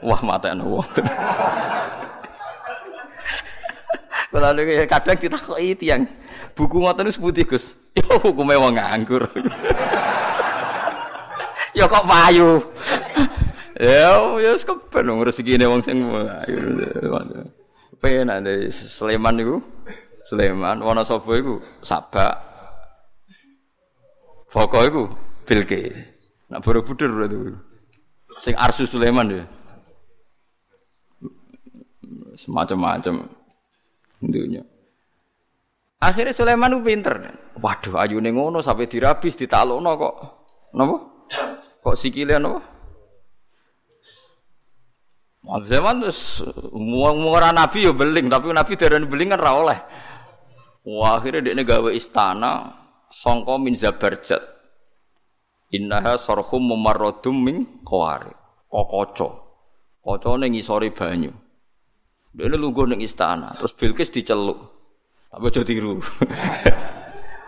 Wah matene wong. Kalau kadang ditakoki tiyang buku ngoten niku seputi Gus. Ya hukume wong nganggur. ya kok payu. ya wis keben rezekine wong sing ayo. Penak dari Sleman niku. Sleman, Wonosobo iku Sabak. Foko iku Bilke. Nak Borobudur berarti. Sing Arsu Sulaiman ya. Semacam-macam dunia. Akhirnya Sulaiman itu pinter. Waduh, ayu ngono sampai dirabis, ditalukno kok. Napa? Kok sikile napa? Sulaiman terus ora nabi yo beling, tapi nabi darani beling kan. Wah, akhirnya dia gawe istana songko min zabarjat. Innaha sorhum mumarradum min qawari. Kokoco. Kocone ngisori banyu. Dia ini lungguh ning istana, terus Bilqis diceluk. Tapi aja tiru.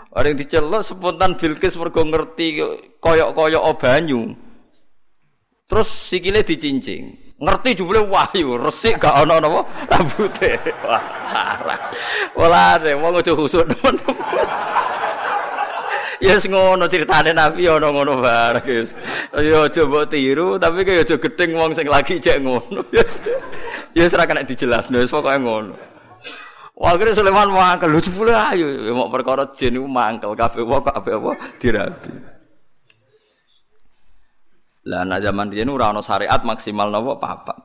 Orang dicelok spontan Bilqis mergo ngerti koyok-koyok banyu. Terus sikile dicincing. Ngerti jumlah wahyu, resik gak ana napa rambute. Wah. Walane wong aja husuk temen. Ya yes, ngono ceritane Nabi ana ngono bareng guys. Ya aja mbok tiru tapi kaya aja gedeng wong sing lagi cek ngono. Yes. Ya ora kena dijelasno, wis pokoke ngono. Wah, akhirnya Sulaiman mangkel, lucu pula ayo, mau perkara jin itu mangkel, kafe apa, kafe apa, dirabi. Lah, nah zaman dia ora ono syariat maksimal nopo papat.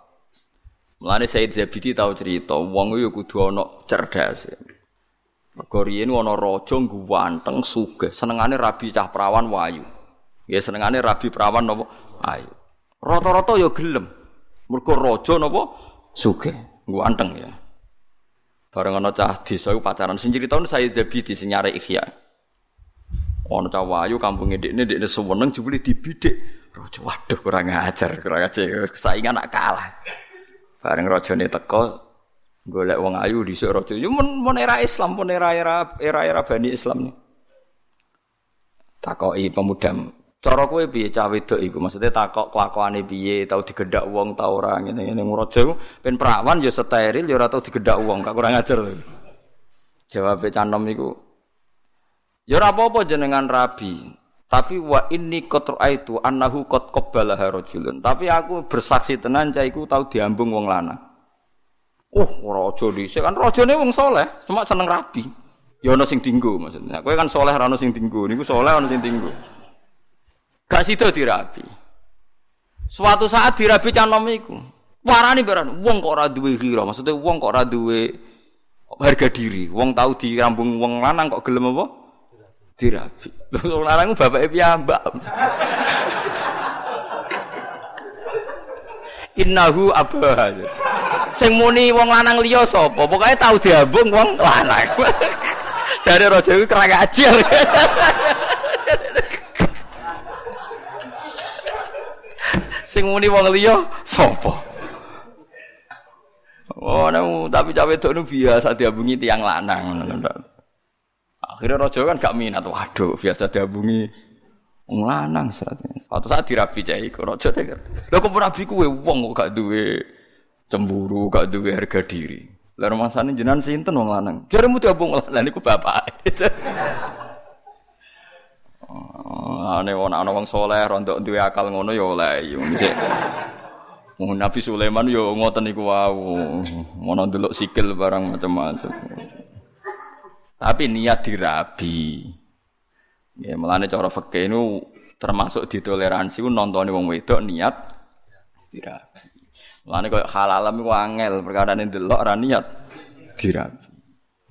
Mulane Said Zabidi tahu cerita, wong yo kudu ono cerdas. Mergo riyen ana raja ganteng sugih, senengane rabi cah perawan wayu. Ya senengane rabi perawan napa ayu. Rata-rata ya gelem. Mergo raja napa sugih, ganteng ya. Bareng ana cah desa pacaran sing crita saya Zabidi sing nyare Ihya. Ana cah wayu kampunge ndekne ndekne seneng jebule dibidik. Raja waduh kurang ajar, kurang ajar. Saingan nak kalah. Bareng rajane teko golek wong ayu dhisik raja. Yo mun, mun era Islam, pun era-era era-era Bani Islam. Takoki pemuda Cara kowe piye cah wedok iku? Maksudnya takok kelakuane piye, tau digedak wong ta ora ngene-ngene raja iku ben perawan ya steril ya ora tau digedak wong, gak kurang ajar. Jawab canom iku Ya ora apa-apa jenengan rabi. Tapi wa inni qad itu annahu qad qabbala rajulun. Tapi aku bersaksi tenan cah iku tau diambung wong lanang. Oh, raja dhisik kan rajane wong soleh, cuma seneng rabi. Ya ana sing maksudnya. Kowe kan soleh ora ana sing dinggo, niku soleh ana sing. Gak sido dirabi. Suatu saat dirabi canom iku. Warani beran, wong kok ora duwe ghira, maksudnya wong kok ora duwe harga diri. Wong tahu dirambung wong lanang kok gelem apa? Dirabi. Wong lanang bapake piyambak. Innahu abah. Sing muni wong lanang liya sapa? Pokoke tau diambung wong lanang. Jare raja iku kerang ajar. Sing muni wong liya sapa? Oh, nemu tapi cawe itu nu biasa diabungi tiang lanang. Akhirnya rojo kan gak minat. Waduh, biasa diabungi wong lanang seratnya. Suatu saat dirabi cah iku rojo deh. Lha kok rabi kuwe wong kok gak duwe cemburu, gak duwe harga diri. Lah rumasane jenengan sinten wong lanang? Jaremu diabung lanang niku bapak. Ane wong ana wong saleh rontok duwe akal ngono ya oleh. Nabi Sulaiman yo ngoten niku wau. Ngono ndelok sikil barang macam-macam. Tapi niat dirabi. Ya melane cara fikih itu termasuk ditoleransi nontone wong wedok niat dirabi. Mulane koyo halalam iku angel perkara ndelok ora niat dirabi.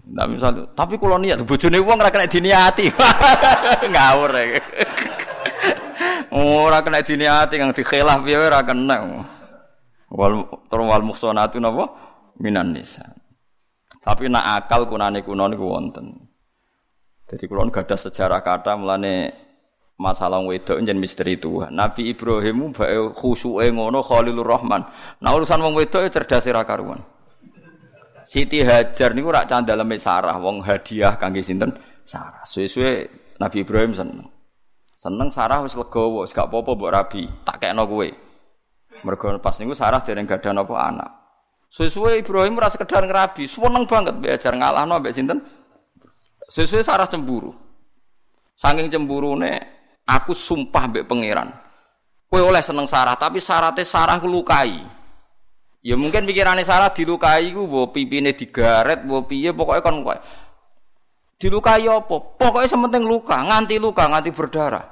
Nah, misal, tapi kalau niat bojone wong ora kena diniati. Ngawur ya. Ora kena diniati kang dikhilaf piye ora kena. Wal wal muhsanatu napa minan nisa. Tapi nak akal kunane kuno niku wonten. Jadi kalau nggak ada sejarah kata mulane masalah wedok jen misteri Tuhan. Nabi Ibrahim bae khusuke ngono Khalilur Rahman. Nah urusan wong wedok cerdas ra karuan. Siti Hajar niku rak candaleme Sarah, wong hadiah kangge sinten? Sarah. Suwe-suwe Nabi Ibrahim seneng. Seneng Sarah wis legowo, wis gak apa-apa mbok rabi, tak kekno kowe. Mergo pas niku Sarah dereng gadah napa anak. Suwe-suwe Ibrahim ora sekedar ngerabi, seneng banget mbek ajar ngalahno mbek sinten? Suwe-suwe Sarah cemburu. Saking cemburune aku sumpah mbek pangeran. Kowe oleh seneng Sarah, tapi syaratnya Sarah lukai. Ya mungkin pikirannya Sarah dilukai ku mbok pipine digaret, mbok piye pokoke kon kowe. Dilukai apa? Pokoknya sementing luka, nganti luka, nganti berdarah.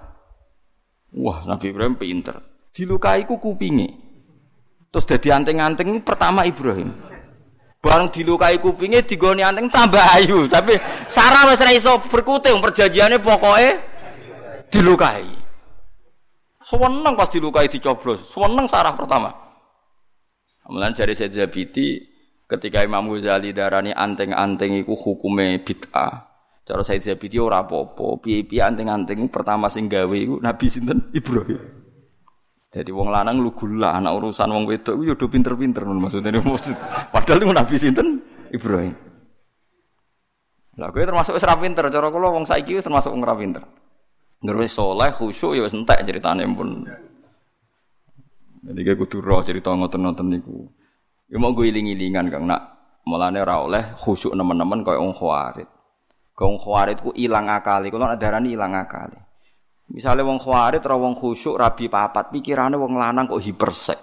Wah, Nabi Ibrahim pinter. Dilukai ku kupinge. Terus dadi anting-anting pertama Ibrahim. Bareng dilukai kupinge digoni anting tambah ayu, tapi Sarah wis ra iso perjanjiannya pokoknya dilukai. Seneng pas dilukai dicoblos, seneng Sarah pertama. Mulan dari Said Zabidi ketika Imam Ghazali darani anteng-anteng iku hukume bid'ah. Cara Said Zabidi ora apa-apa. Piye-piye anteng-anteng pertama sing gawe iku Nabi sinten Ibrahim. Jadi wong lanang lu gula anak urusan wong wedok yo do pinter-pinter maksudnya. Padahal iku Nabi sinten Ibrahim. Lah kowe termasuk wis pinter, cara kula wong saiki wis termasuk wong ra pinter. Ngerwis saleh khusyuk ya wis entek ceritane pun. Jadi kayak kudu roh cerita ngoten-ngoten niku. Ya mau gue iling-ilingan kang nak mulane ora oleh khusyuk nemen-nemen kaya wong khawarit. Wong khawarit ku ilang akali, nak darani ilang akali. Misalnya wong khawarit ora wong khusyuk rabi papat, pikirane wong lanang kok hipersek.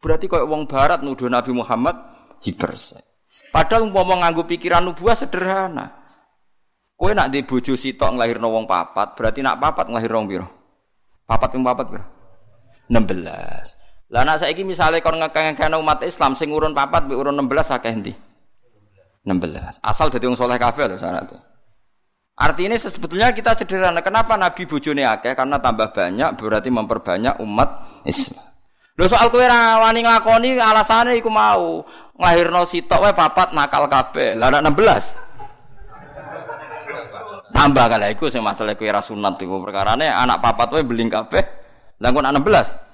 Berarti kaya wong barat nuduh Nabi Muhammad hipersek. Padahal umpama nganggo pikiran nubuah sederhana. Kowe nak di bojo sitok nglahirno wong papat, berarti nak papat nglahirno wong piro? Papat ping papat piro? 16. Lah nak saiki misale kon ngekeng umat Islam sing urun papat mbek urun 16 akeh endi? 16. Asal dadi wong saleh kabeh lho syaratnya. Artinya sebetulnya kita sederhana. Kenapa Nabi bojone akeh? Karena tambah banyak berarti memperbanyak umat Islam. Lho soal kowe ra wani nglakoni alasane iku mau nglahirno sitok wae papat nakal kabeh. Lah 16. Tambah kala iku sing masalah kowe ra sunat iku perkarane anak papat wae beling kabeh. Lah kok 16.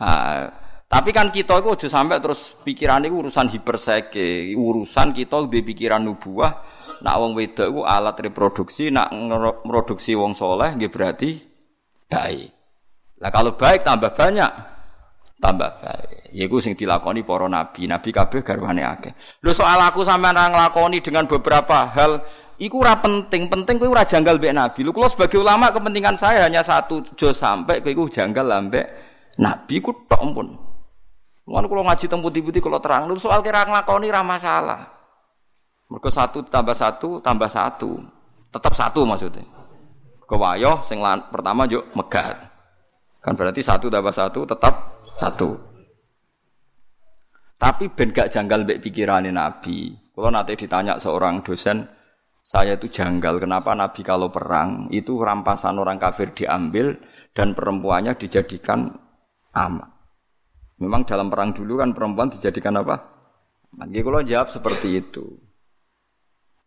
Ah, tapi kan kita itu aja sampai terus pikiran itu urusan hiperseke, urusan kita di pikiran nubuah, nak wong wedok itu alat reproduksi, nak produksi wong soleh, nggih berarti baik. Lah kalau baik tambah banyak, tambah baik. Yaiku sing dilakoni para nabi, nabi kabeh garwane akeh. Lho soal aku sampean ra nglakoni dengan beberapa hal iku ora penting, penting kowe ora janggal mbek nabi. Lho kula sebagai ulama kepentingan saya hanya satu, jo sampai kowe iku janggal ambek nabi ku tok pun. Mulane kula ngaji teng putih-putih kula terang, lho soal kira nglakoni ra masalah. Mergo satu tambah satu tambah satu. Tetap satu maksudnya. Kewayoh sing pertama yuk megat. Kan berarti satu tambah satu tetap satu. Tapi ben gak janggal mbek pikirane Nabi. Kalau nanti ditanya seorang dosen, saya itu janggal kenapa Nabi kalau perang itu rampasan orang kafir diambil dan perempuannya dijadikan amat. Memang dalam perang dulu kan perempuan dijadikan apa? Lagi kalau jawab seperti itu.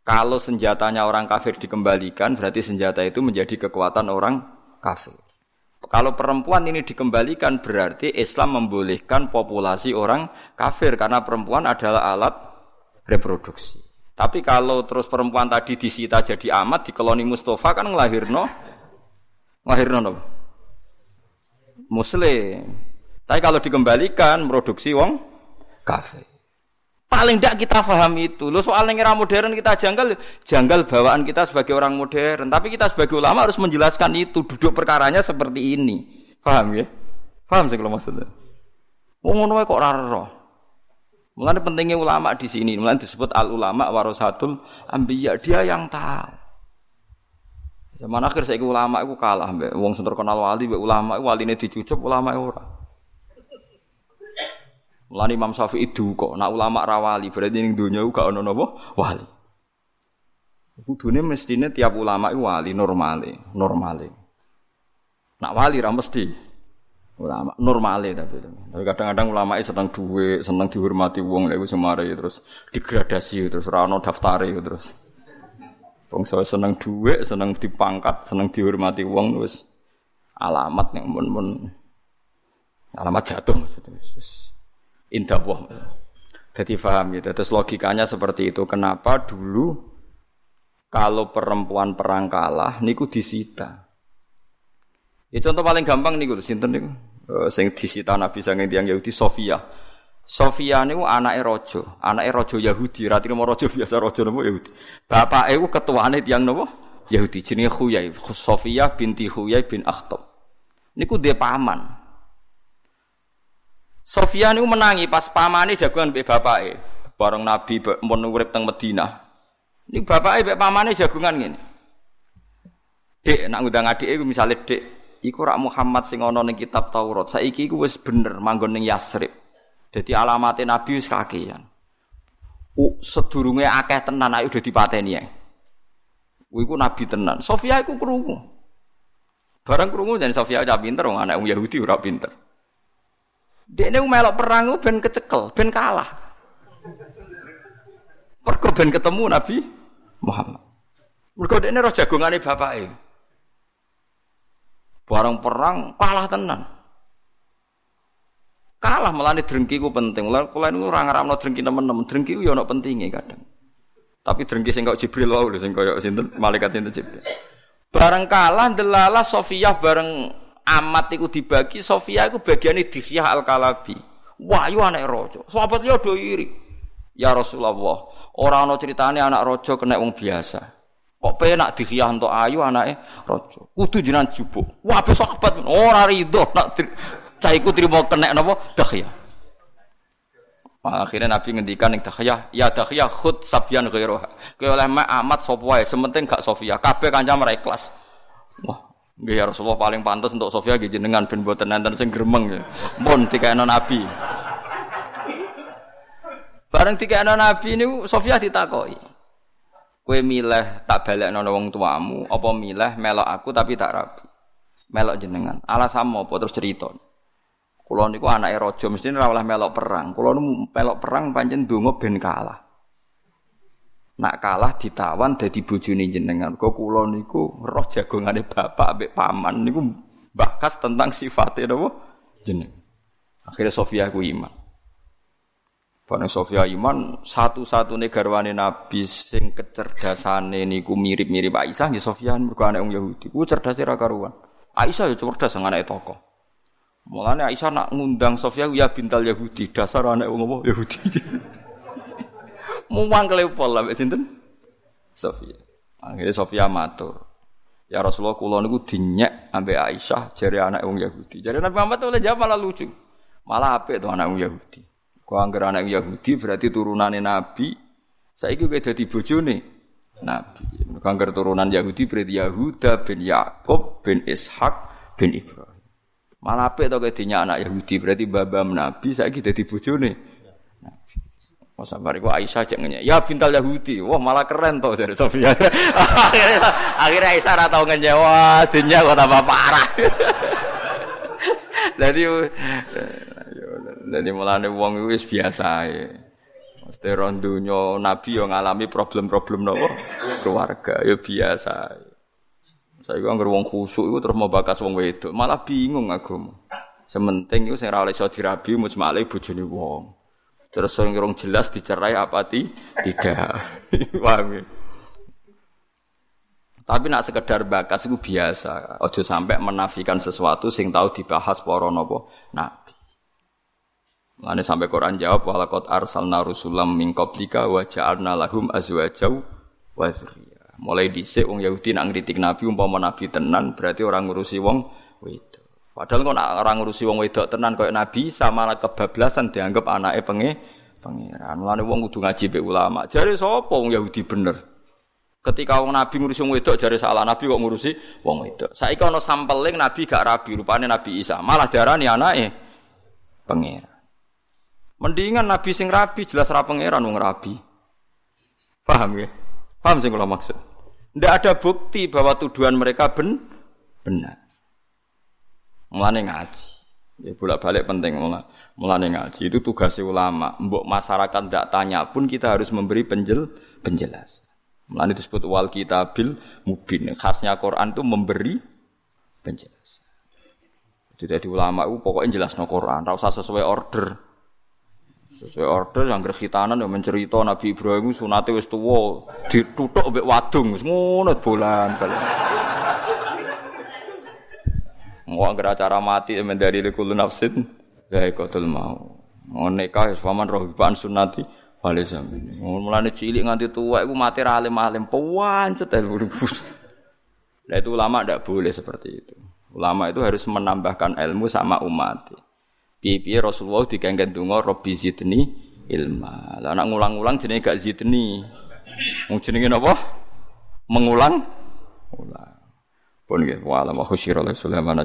Kalau senjatanya orang kafir dikembalikan, berarti senjata itu menjadi kekuatan orang kafir. Kalau perempuan ini dikembalikan berarti Islam membolehkan populasi orang kafir karena perempuan adalah alat reproduksi. Tapi kalau terus perempuan tadi disita jadi amat di koloni Mustafa kan ngelahirno ngelahirno no? Muslim. Tapi kalau dikembalikan produksi wong kafir. Paling tidak kita paham itu. Lo soal yang era modern kita janggal, janggal bawaan kita sebagai orang modern. Tapi kita sebagai ulama harus menjelaskan itu. Duduk perkaranya seperti ini. Paham ya? Paham sih kalau maksudnya? Wong ngono kok raro. Mulane pentingnya ulama di sini. Mulane disebut al ulama warasatul ambiya. Dia yang tahu. Zaman akhir saya ulama itu kalah mbak. Wong sentur kenal wali, mbak ulama wali ini dicucup, ulama ora. Mulane Imam Syafi'i kok nak ulama rawali berarti ning donya gak ono napa wali. Kudune mestine tiap ulama itu wali normale, normale. Nak wali ra mesti ulama normale tapi tapi kadang-kadang ulama itu seneng duwe, seneng dihormati wong lek semare terus digradasi terus ora ono terus. Wong seneng duwe, seneng dipangkat, seneng dihormati wong terus alamat yang mun-mun alamat jatuh maksudnya indah wah. Jadi paham gitu. Terus logikanya seperti itu. Kenapa dulu kalau perempuan perang kalah niku disita. Itu contoh paling gampang niku sinten niku. Uh, sing disita Nabi sange tiyang Yahudi Sofia. Sofia niku anake raja, anake raja Yahudi, ra trimo raja biasa raja napa Yahudi. Bapake ku ketuane tiyang napa? Yahudi jenenge Khuyai, Sofia binti Khuyai bin Akhtab. Niku dia paman. Sofia niku menangi pas pamane jagoan mbek bapake. Bareng Nabi mun urip teng Madinah. Niku bapake mbek pamane jagungan ngene. Dek nak ngundang adike misale Dek iku rak Muhammad sing ana ning kitab Taurat. Saiki iku wis bener manggon ning Yasrib. Dadi alamate Nabi wis kakean. Sedurunge akeh tenan ayo udah dipateni ya. Iku nabi tenan. Sofia iku krungu. Barang krungu dan Sofia aja pinter wong anak Yahudi ora pinter. Ini melok perang ben kecekel, ben kalah. Mergo ben ketemu Nabi Muhammad. Mergo ini roh jagongane bapake. Barang perang kalah tenan. Kalah melani drengki ku penting. Mulane kula niku ora ngaramno drengki temen-temen. Drengki ku ya ono kadang. Tapi drengki sing kok Jibril wae lho sing koyo malaikat sinten Jibril. Bareng kalah delala Sofiyah bareng amat iku dibagi Sofia iku bagiane Dihyah Al-Kalabi. Wahyu anak raja. Sahabat liya iri. Ya Rasulullah, ora ana critane anak raja kena wong biasa. Kok penak Dihyah entuk ayu anake raja. Kudu jenengan jubuk. Wah, sahabat ora rido nak cah iku trimo kena napa Dihyah. Akhirnya Nabi ngendikan ning Dakhiyah, ya Dakhiyah khud sabyan ghairuha. Kowe oleh mak amat sapa wae, sementing gak Sofia. Kabeh kanca mereka ikhlas. Wah, nggih ya Rasulullah paling pantas untuk Sofia nggih jenengan ben boten enten sing gremeng. Mun dikene Nabi. Bareng dikene Nabi niku Sofia ditakoki. Kowe milih tak balekno wong tuamu apa milih melok aku tapi tak rabi. Melok jenengan. Alasanmu apa terus cerita. Kulo niku anake raja mesti ora oleh melok perang. Kulo melok perang pancen donga ben kalah. Nak kalah ditawan dadi bojone jenengan. Kok kulo niku roh jagongane bapak ambek paman niku bakas tentang sifatnya napa jeneng. Akhirnya Sofia ku iman. Barang Sofia iman satu-satunya garwane Nabi sing kecerdasane niku mirip-mirip Aisyah nggih Sofia mergo anak wong Yahudi. Ku cerdas karuan. Aisyah ya cerdas sing anake tokoh. Mulane Aisyah nak ngundang Sofia ya bintal Yahudi, dasar anak wong apa Yahudi. Muang kelepol lah sinten? Sofia. Akhirnya Sofia matur. Ya Rasulullah kula niku dinyek ambek Aisyah jare anak wong Yahudi. Jare Nabi Muhammad oleh jawab malah lucu. Malah apik to anak wong Yahudi. Kok anggere anak Yahudi berarti turunane Nabi. Saiki kowe dadi bojone Nabi. Kangger turunan Yahudi berarti Yahuda bin Yakub bin Ishak bin Ibrahim. Malah apik to kedinya anak Yahudi berarti baba Nabi saiki dadi bojone. Nabi. Masa Aisyah cek ngenyek. Ya bintal Yahudi. Wah malah keren to dari Sofia. akhirnya, Aisyah ora tau ngenyek. Wah, dinya kok tambah parah. Jadi jadi mulane wong wis biasa ae. Mesti Nabi yang ngalami problem-problem nopo keluarga ya biasa. Saya kira anggere wong khusuk iku terus mau bakas wong wedok, malah bingung aku. Sementing iku sing ora oleh iso dirabi musmale bojone wong. Terus sing rong jelas dicerai apa ti? Tidak. Paham ya? Tapi nak sekedar bakas itu biasa. Ojo sampai menafikan sesuatu sing tahu dibahas para napa nabi. Mulane sampai Quran jawab walaqad arsalna rusulam min qablika wa ja'alna lahum azwajaw wa Mulai dhisik wong Yahudi nak ngritik Nabi umpama Nabi tenan berarti orang ngurusi wong wedok. Padahal kok orang ngurusi wong wedok tenan koyo Nabi sama malah kebablasan dianggap anake penge pangeran. Mulane wong kudu ngaji be ulama. Jare sapa wong Yahudi bener? Ketika wong Nabi ngurusi wong wedok jare salah Nabi kok ngurusi wong wedok. Saiki ana sampeling Nabi gak rabi rupane Nabi Isa. Malah darani anake pangeran. Mendingan Nabi sing rabi jelas ra pangeran wong rabi. Paham ya? Paham sing kula maksud? Tidak ada bukti bahwa tuduhan mereka ben benar. Mulane ngaji. Ya bolak balik penting mulane. Mulane ngaji itu tugas ulama. Mbok masyarakat tidak tanya pun kita harus memberi penjel penjelasan. Mulane disebut wal kitabil mubin. Khasnya Quran itu memberi penjelasan. Jadi ulama itu pokoknya jelas no Quran. Rasa sesuai order. Sesuai order yang gerhitanan yang mencerita Nabi Ibrahim sunate wis tuwa, ditutuk mbek wadung wis ngono bolan. Mau agar acara mati dari likul nafsin zaikatul mau. Mau nikah wis paman rohiban sunati wale sampeyan. Mulane cilik nganti tua iku mati ra alim-alim pawancet Lah itu ulama tidak boleh seperti itu. Ulama itu harus menambahkan ilmu sama umat. Piye-piye Rasulullah dikengken donga Rabbi zidni ilma. Lah anak ngulang-ulang jenenge gak zidni. Wong jenenge napa? Mengulang ulang. Pun nggih wa alam khusyira Sulaiman